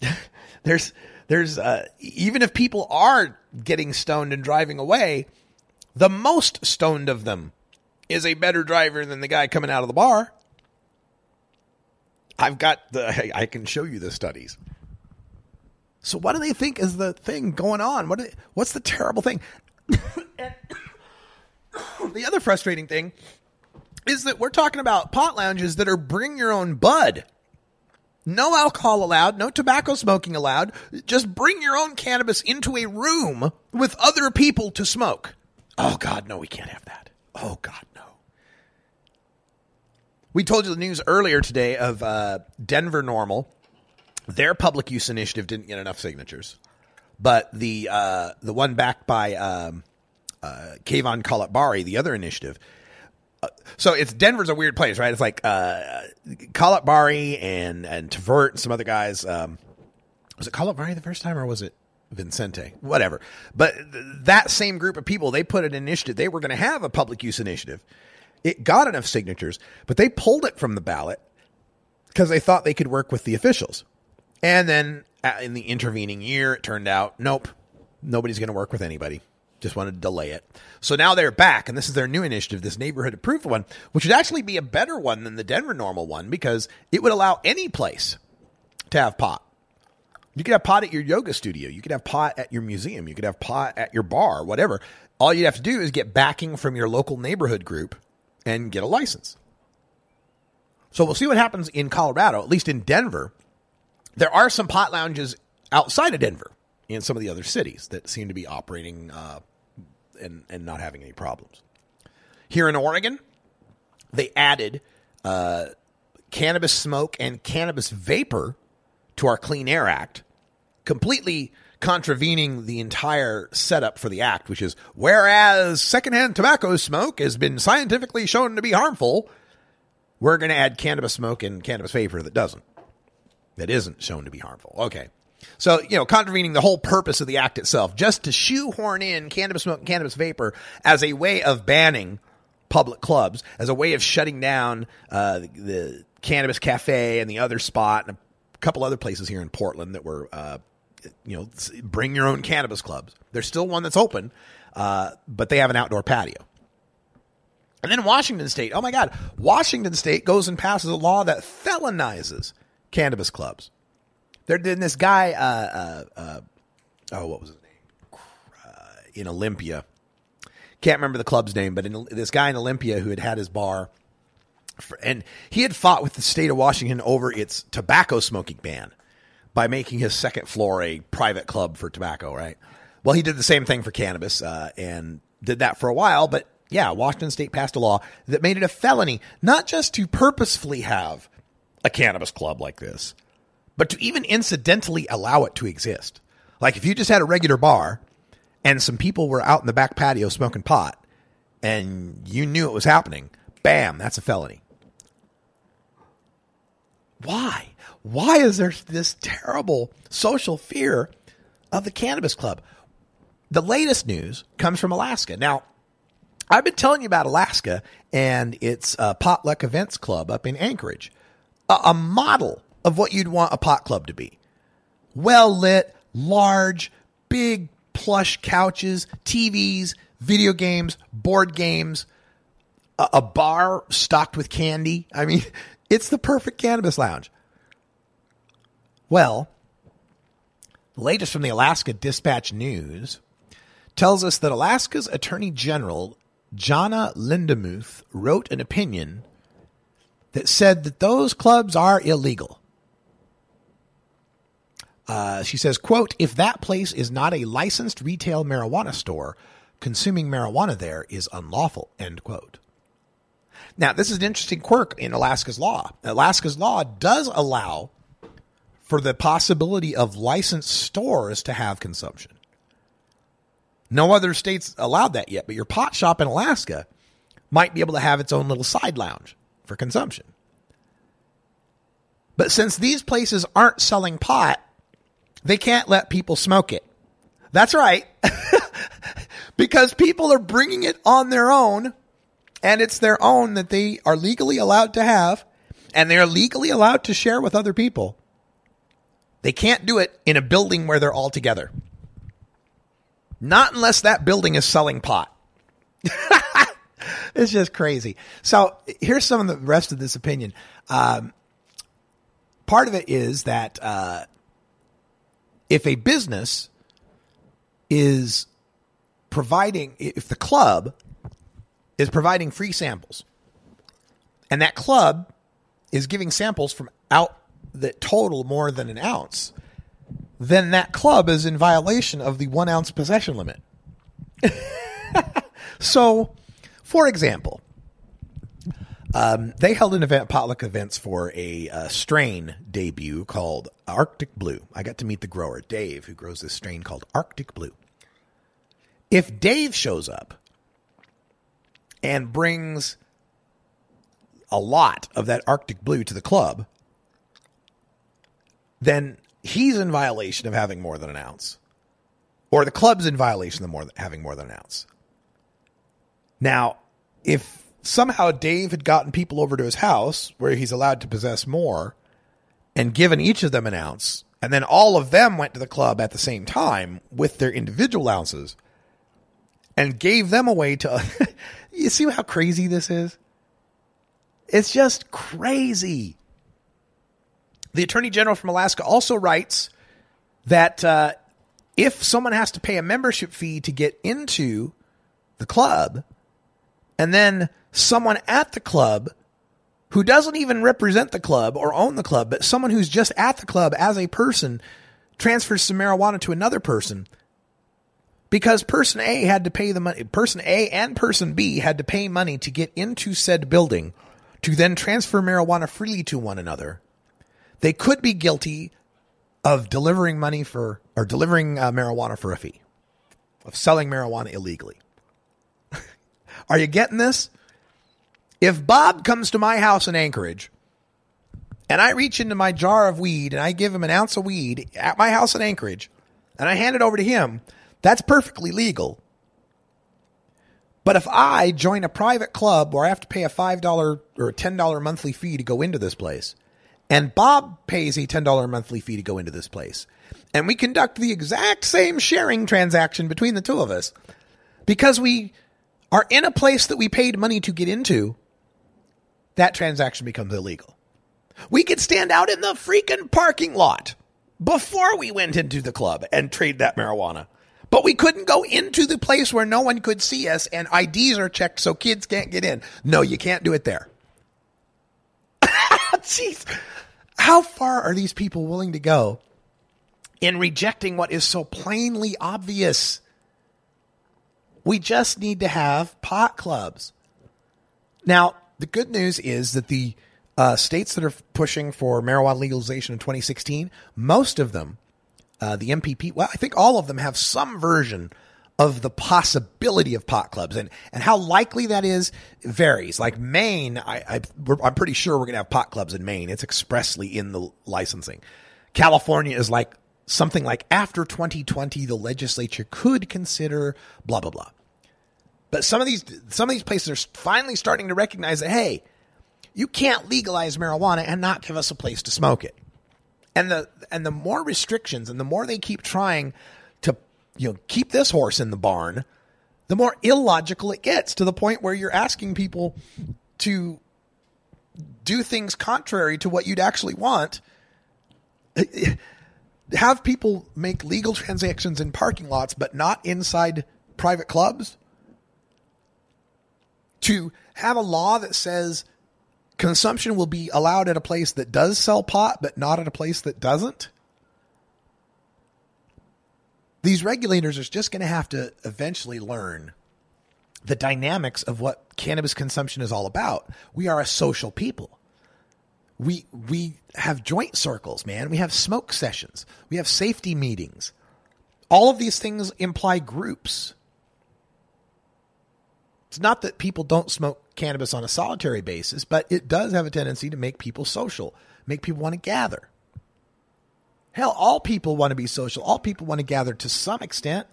Speaker 2: there's, there's, uh, even if people are getting stoned and driving away, the most stoned of them is a better driver than the guy coming out of the bar. I've got the, I can show you the studies. So what do they think is the thing going on? What they, what's the terrible thing? the other frustrating thing is that we're talking about pot lounges that are bring your own bud. No alcohol allowed, no tobacco smoking allowed. Just bring your own cannabis into a room with other people to smoke. Oh God, no, we can't have that. Oh God. We told you the news earlier today of uh, Denver NORML. Their public use initiative didn't get enough signatures, but the uh, the one backed by um, uh, Kayvan Khalatbari, the other initiative. Uh, so it's Denver's a weird place, right? It's like uh, and and Tvert and some other guys. Um, was it Kalahbari the first time, or was it Vicente? Whatever. But th- that same group of people, they put an initiative. They were going to have a public use initiative. It got enough signatures, but they pulled it from the ballot because they thought they could work with the officials. And then uh, in the intervening year, it turned out, nope, nobody's going to work with anybody. Just wanted to delay it. So now they're back, and this is their new initiative, this neighborhood approved one, which would actually be a better one than the Denver NORML one because it would allow any place to have pot. You could have pot at your yoga studio. You could have pot at your museum. You could have pot at your bar, whatever. All you'd have to do is get backing from your local neighborhood group and get a license. So we'll see what happens in Colorado, at least in Denver. There are some pot lounges outside of Denver in some of the other cities that seem to be operating uh, and, and not having any problems. Here in Oregon, they added uh, cannabis smoke and cannabis vapor to our Clean Air Act, completely contravening the entire setup for the act, which is whereas secondhand tobacco smoke has been scientifically shown to be harmful, we're going to add cannabis smoke and cannabis vapor that doesn't, that isn't shown to be harmful. Okay. So, you know, contravening the whole purpose of the act itself, just to shoehorn in cannabis smoke and cannabis vapor as a way of banning public clubs, as a way of shutting down uh, the, the Cannabis Cafe and the other spot and a couple other places here in Portland that were, uh, you know, bring your own cannabis clubs. There's still one that's open, uh, but they have an outdoor patio. And then Washington State, oh my God, Washington State goes and passes a law that felonizes cannabis clubs. There, then this guy, uh, uh, uh, oh, what was his name? In Olympia, can't remember the club's name, but in, this guy in Olympia who had had his bar, for, and he had fought with the state of Washington over its tobacco smoking ban. By making his second floor a private club for tobacco, right? Well, he did the same thing for cannabis uh, and did that for a while, but yeah, Washington state passed a law that made it a felony not just to purposefully have a cannabis club like this, but to even incidentally allow it to exist. Like if you just had a regular bar and some people were out in the back patio smoking pot and you knew it was happening, bam, that's a felony. Why? Why is there this terrible social fear of the cannabis club? The latest news comes from Alaska. Now, I've been telling you about Alaska and its uh, potluck events club up in Anchorage, a, a model of what you'd want a pot club to be. Well lit, large, big plush couches, TVs, video games, board games, a, a bar stocked with candy. I mean, it's the perfect cannabis lounge. Well, the latest from the Alaska Dispatch News tells us that Alaska's Attorney General Jahna Lindemuth wrote an opinion that said that those clubs are illegal. Uh, she says, quote, if that place is not a licensed retail marijuana store, consuming marijuana there is unlawful, end quote. Now, this is an interesting quirk in Alaska's law. Alaska's law does allow for the possibility of licensed stores to have consumption. No other states allowed that yet, but your pot shop in Alaska might be able to have its own little side lounge for consumption. But since these places aren't selling pot, they can't let people smoke it. That's right. because people are bringing it on their own and it's their own that they are legally allowed to have and they're legally allowed to share with other people. They can't do it in a building where they're all together. Not unless that building is selling pot. it's just crazy. So here's some of the rest of this opinion. Um, part of it is that uh, if a business is providing, if the club is providing free samples, and that club is giving samples from out that total more than an ounce, then that club is in violation of the one ounce possession limit. so, for example, um, they held an event, potluck events for a uh, strain debut called Arctic Blue. I got to meet the grower, Dave, who grows this strain called Arctic Blue. If Dave shows up and brings a lot of that Arctic Blue to the club, then he's in violation of having more than an ounce, or the club's in violation of more than, having more than an ounce. Now, if somehow Dave had gotten people over to his house where he's allowed to possess more and given each of them an ounce, and then all of them went to the club at the same time with their individual ounces and gave them away to. you see how crazy this is? It's just crazy. The Attorney General from Alaska also writes that uh, if someone has to pay a membership fee to get into the club, and then someone at the club who doesn't even represent the club or own the club, but someone who's just at the club as a person transfers some marijuana to another person because person A had to pay the money, person A and person B had to pay money to get into said building to then transfer marijuana freely to one another. They could be guilty of delivering money for or delivering uh, marijuana for a fee, of selling marijuana illegally. Are you getting this? If Bob comes to my house in Anchorage and I reach into my jar of weed and I give him an ounce of weed at my house in Anchorage and I hand it over to him, that's perfectly legal. But if I join a private club where I have to pay a $5 or a $10 monthly fee to go into this place, and Bob pays a $10 monthly fee to go into this place, and we conduct the exact same sharing transaction between the two of us, because we are in a place that we paid money to get into, that transaction becomes illegal. We could stand out in the freaking parking lot before we went into the club and trade that marijuana. But we couldn't go into the place where no one could see us and IDs are checked so kids can't get in. No, you can't do it there. Jeez. How far are these people willing to go in rejecting what is so plainly obvious. We just need to have pot clubs. Now, the good news is that the uh, states that are pushing for marijuana legalization in 2016, most of them, uh, the MPP, well, I think all of them have some version of the possibility of pot clubs and, and how likely that is varies. Like Maine, I, I I'm pretty sure we're going to have pot clubs in Maine. It's expressly in the licensing. California is like something like after 2020, the legislature could consider blah blah blah. But some of these some of these places are finally starting to recognize that hey, you can't legalize marijuana and not give us a place to smoke it. And the and the more restrictions and the more they keep trying you know keep this horse in the barn, the more illogical it gets to the point where you're asking people to do things contrary to what you'd actually want. Have people make legal transactions in parking lots but not inside private clubs? To have a law that says consumption will be allowed at a place that does sell pot, but not at a place that doesn't. These regulators are just going to have to eventually learn the dynamics of what cannabis consumption is all about. We are a social people. We we have joint circles, man. We have smoke sessions. We have safety meetings. All of these things imply groups. It's not that people don't smoke cannabis on a solitary basis, but it does have a tendency to make people social, make people want to gather. Hell, all people want to be social. All people want to gather to some extent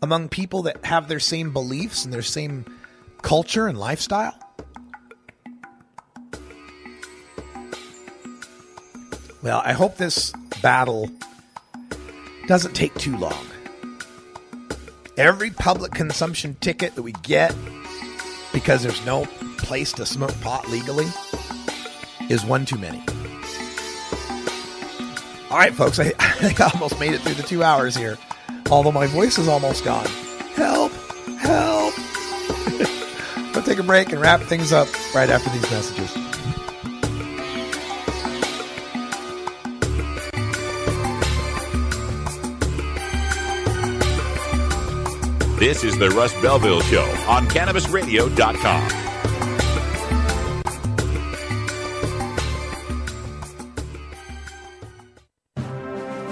Speaker 2: among people that have their same beliefs and their same culture and lifestyle. Well, I hope this battle doesn't take too long. Every public consumption ticket that we get because there's no place to smoke pot legally is one too many. All right, folks, I, I think I almost made it through the two hours here, although my voice is almost gone. Help! Help! we'll take a break and wrap things up right after these messages.
Speaker 1: This is the Russ Belville Show on CannabisRadio.com.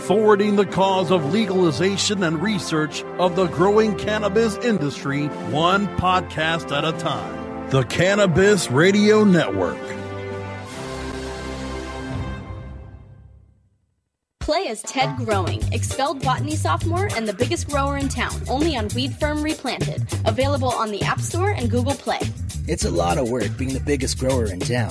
Speaker 6: Forwarding the cause of legalization and research of the growing cannabis industry, one podcast at a time. The Cannabis Radio Network.
Speaker 9: Play as Ted Growing, expelled botany sophomore and the biggest grower in town, only on Weed Firm Replanted. Available on the App Store and Google Play.
Speaker 8: It's a lot of work being the biggest grower in town.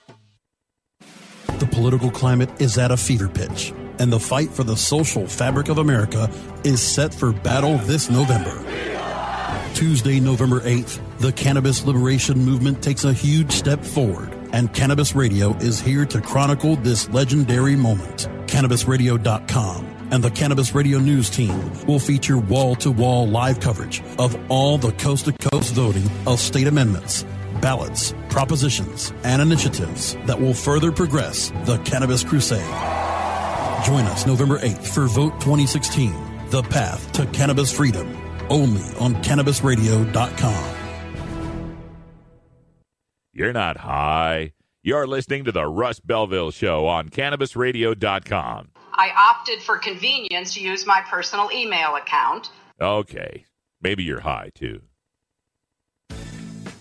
Speaker 6: The political climate is at a fever pitch, and the fight for the social fabric of America is set for battle this November. Tuesday, November 8th, the cannabis liberation movement takes a huge step forward, and Cannabis Radio is here to chronicle this legendary moment. CannabisRadio.com and the Cannabis Radio News team will feature wall to wall live coverage of all the coast to coast voting of state amendments, ballots, propositions, and initiatives that will further progress the cannabis crusade. Join us November 8th for Vote 2016 The Path to Cannabis Freedom, only on CannabisRadio.com.
Speaker 1: You're not high. You're listening to the Russ Belville Show on CannabisRadio.com.
Speaker 28: I opted for convenience to use my personal email account.
Speaker 1: Okay. Maybe you're high too.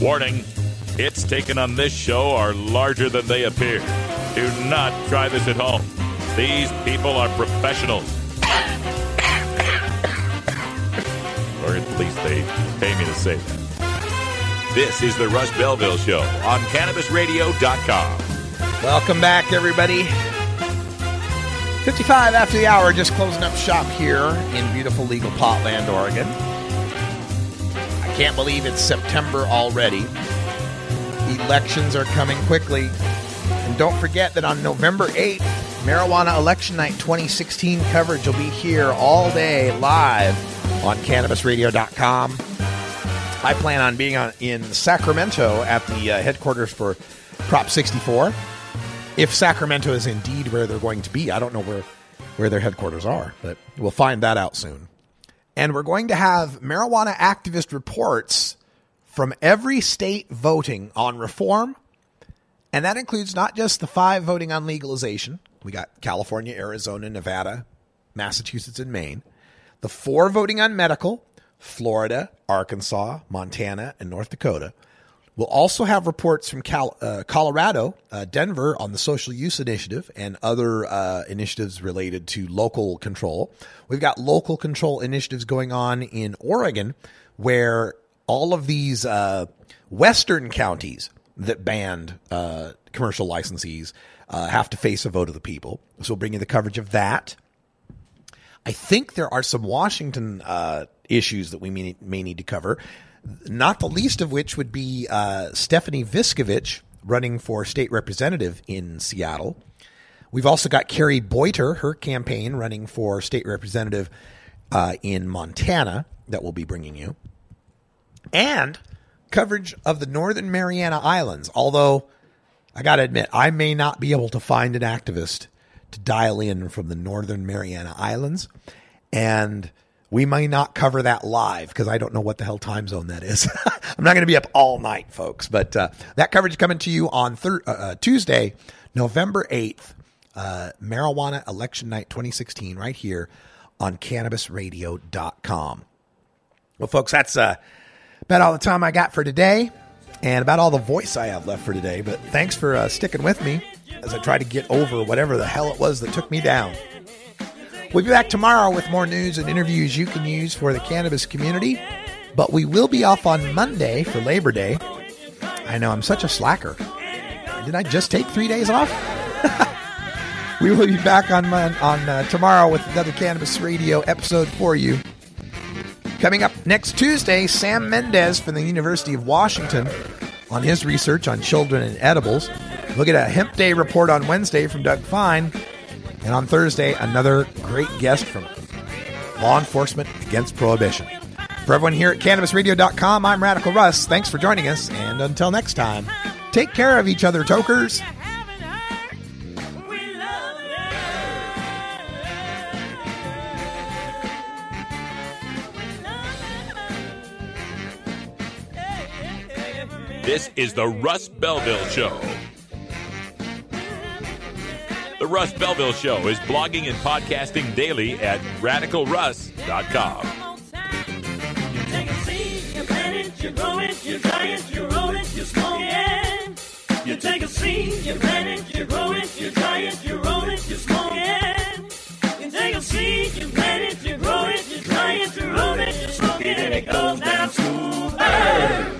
Speaker 1: Warning hits taken on this show are larger than they appear. Do not try this at home. These people are professionals. or at least they pay me to say that. This is the Russ Belville Show on CannabisRadio.com.
Speaker 2: Welcome back, everybody. 55 after the hour, just closing up shop here in beautiful legal Potland, Oregon. I can't believe it's September already. Elections are coming quickly. And don't forget that on November 8th, Marijuana Election Night 2016 coverage will be here all day live on CannabisRadio.com. I plan on being on, in Sacramento at the uh, headquarters for Prop 64. If Sacramento is indeed where they're going to be, I don't know where, where their headquarters are, but we'll find that out soon. And we're going to have marijuana activist reports from every state voting on reform. And that includes not just the five voting on legalization. We got California, Arizona, Nevada, Massachusetts, and Maine. The four voting on medical, Florida, Arkansas, Montana, and North Dakota. We'll also have reports from Cal- uh, Colorado, uh, Denver on the social use initiative and other uh, initiatives related to local control. We've got local control initiatives going on in Oregon where all of these uh, western counties that banned uh, commercial licensees uh, have to face a vote of the people. So we'll bring you the coverage of that. I think there are some Washington issues that we may, may need to cover, not the least of which would be uh, Stephanie Viskovich running for state representative in Seattle. We've also got Carrie Boiter, her campaign running for state representative uh, in Montana that we'll be bringing you. And coverage of the Northern Mariana Islands, although I got to admit, I may not be able to find an activist to dial in from the Northern Mariana Islands. And we may not cover that live because I don't know what the hell time zone that is. I'm not going to be up all night, folks. But uh, that coverage coming to you on thir- uh, uh, Tuesday, November 8th, uh, Marijuana Election Night 2016, right here on CannabisRadio.com. Well, folks, that's uh, about all the time I got for today and about all the voice I have left for today. But thanks for uh, sticking with me as I try to get over whatever the hell it was that took me down. We'll be back tomorrow with more news and interviews you can use for the cannabis community. But we will be off on Monday for Labor Day. I know I'm such a slacker. Did I just take three days off? we will be back on on uh, tomorrow with another Cannabis Radio episode for you. Coming up next Tuesday, Sam Mendez from the University of Washington on his research on children and edibles. We'll get a Hemp Day report on Wednesday from Doug Fine. And on Thursday, another great guest from Law Enforcement Against Prohibition. For everyone here at CannabisRadio.com, I'm Radical Russ. Thanks for joining us. And until next time, take care of each other, tokers.
Speaker 1: This is the Russ Belville Show. The Russ Belville Show is blogging and podcasting daily at radicalruss.com.
Speaker 35: You take a seed, you're you're you're you're you're. You take a seed, you plant it, you grow it, you it, you roll it, you smoke it, and it goes down smooth.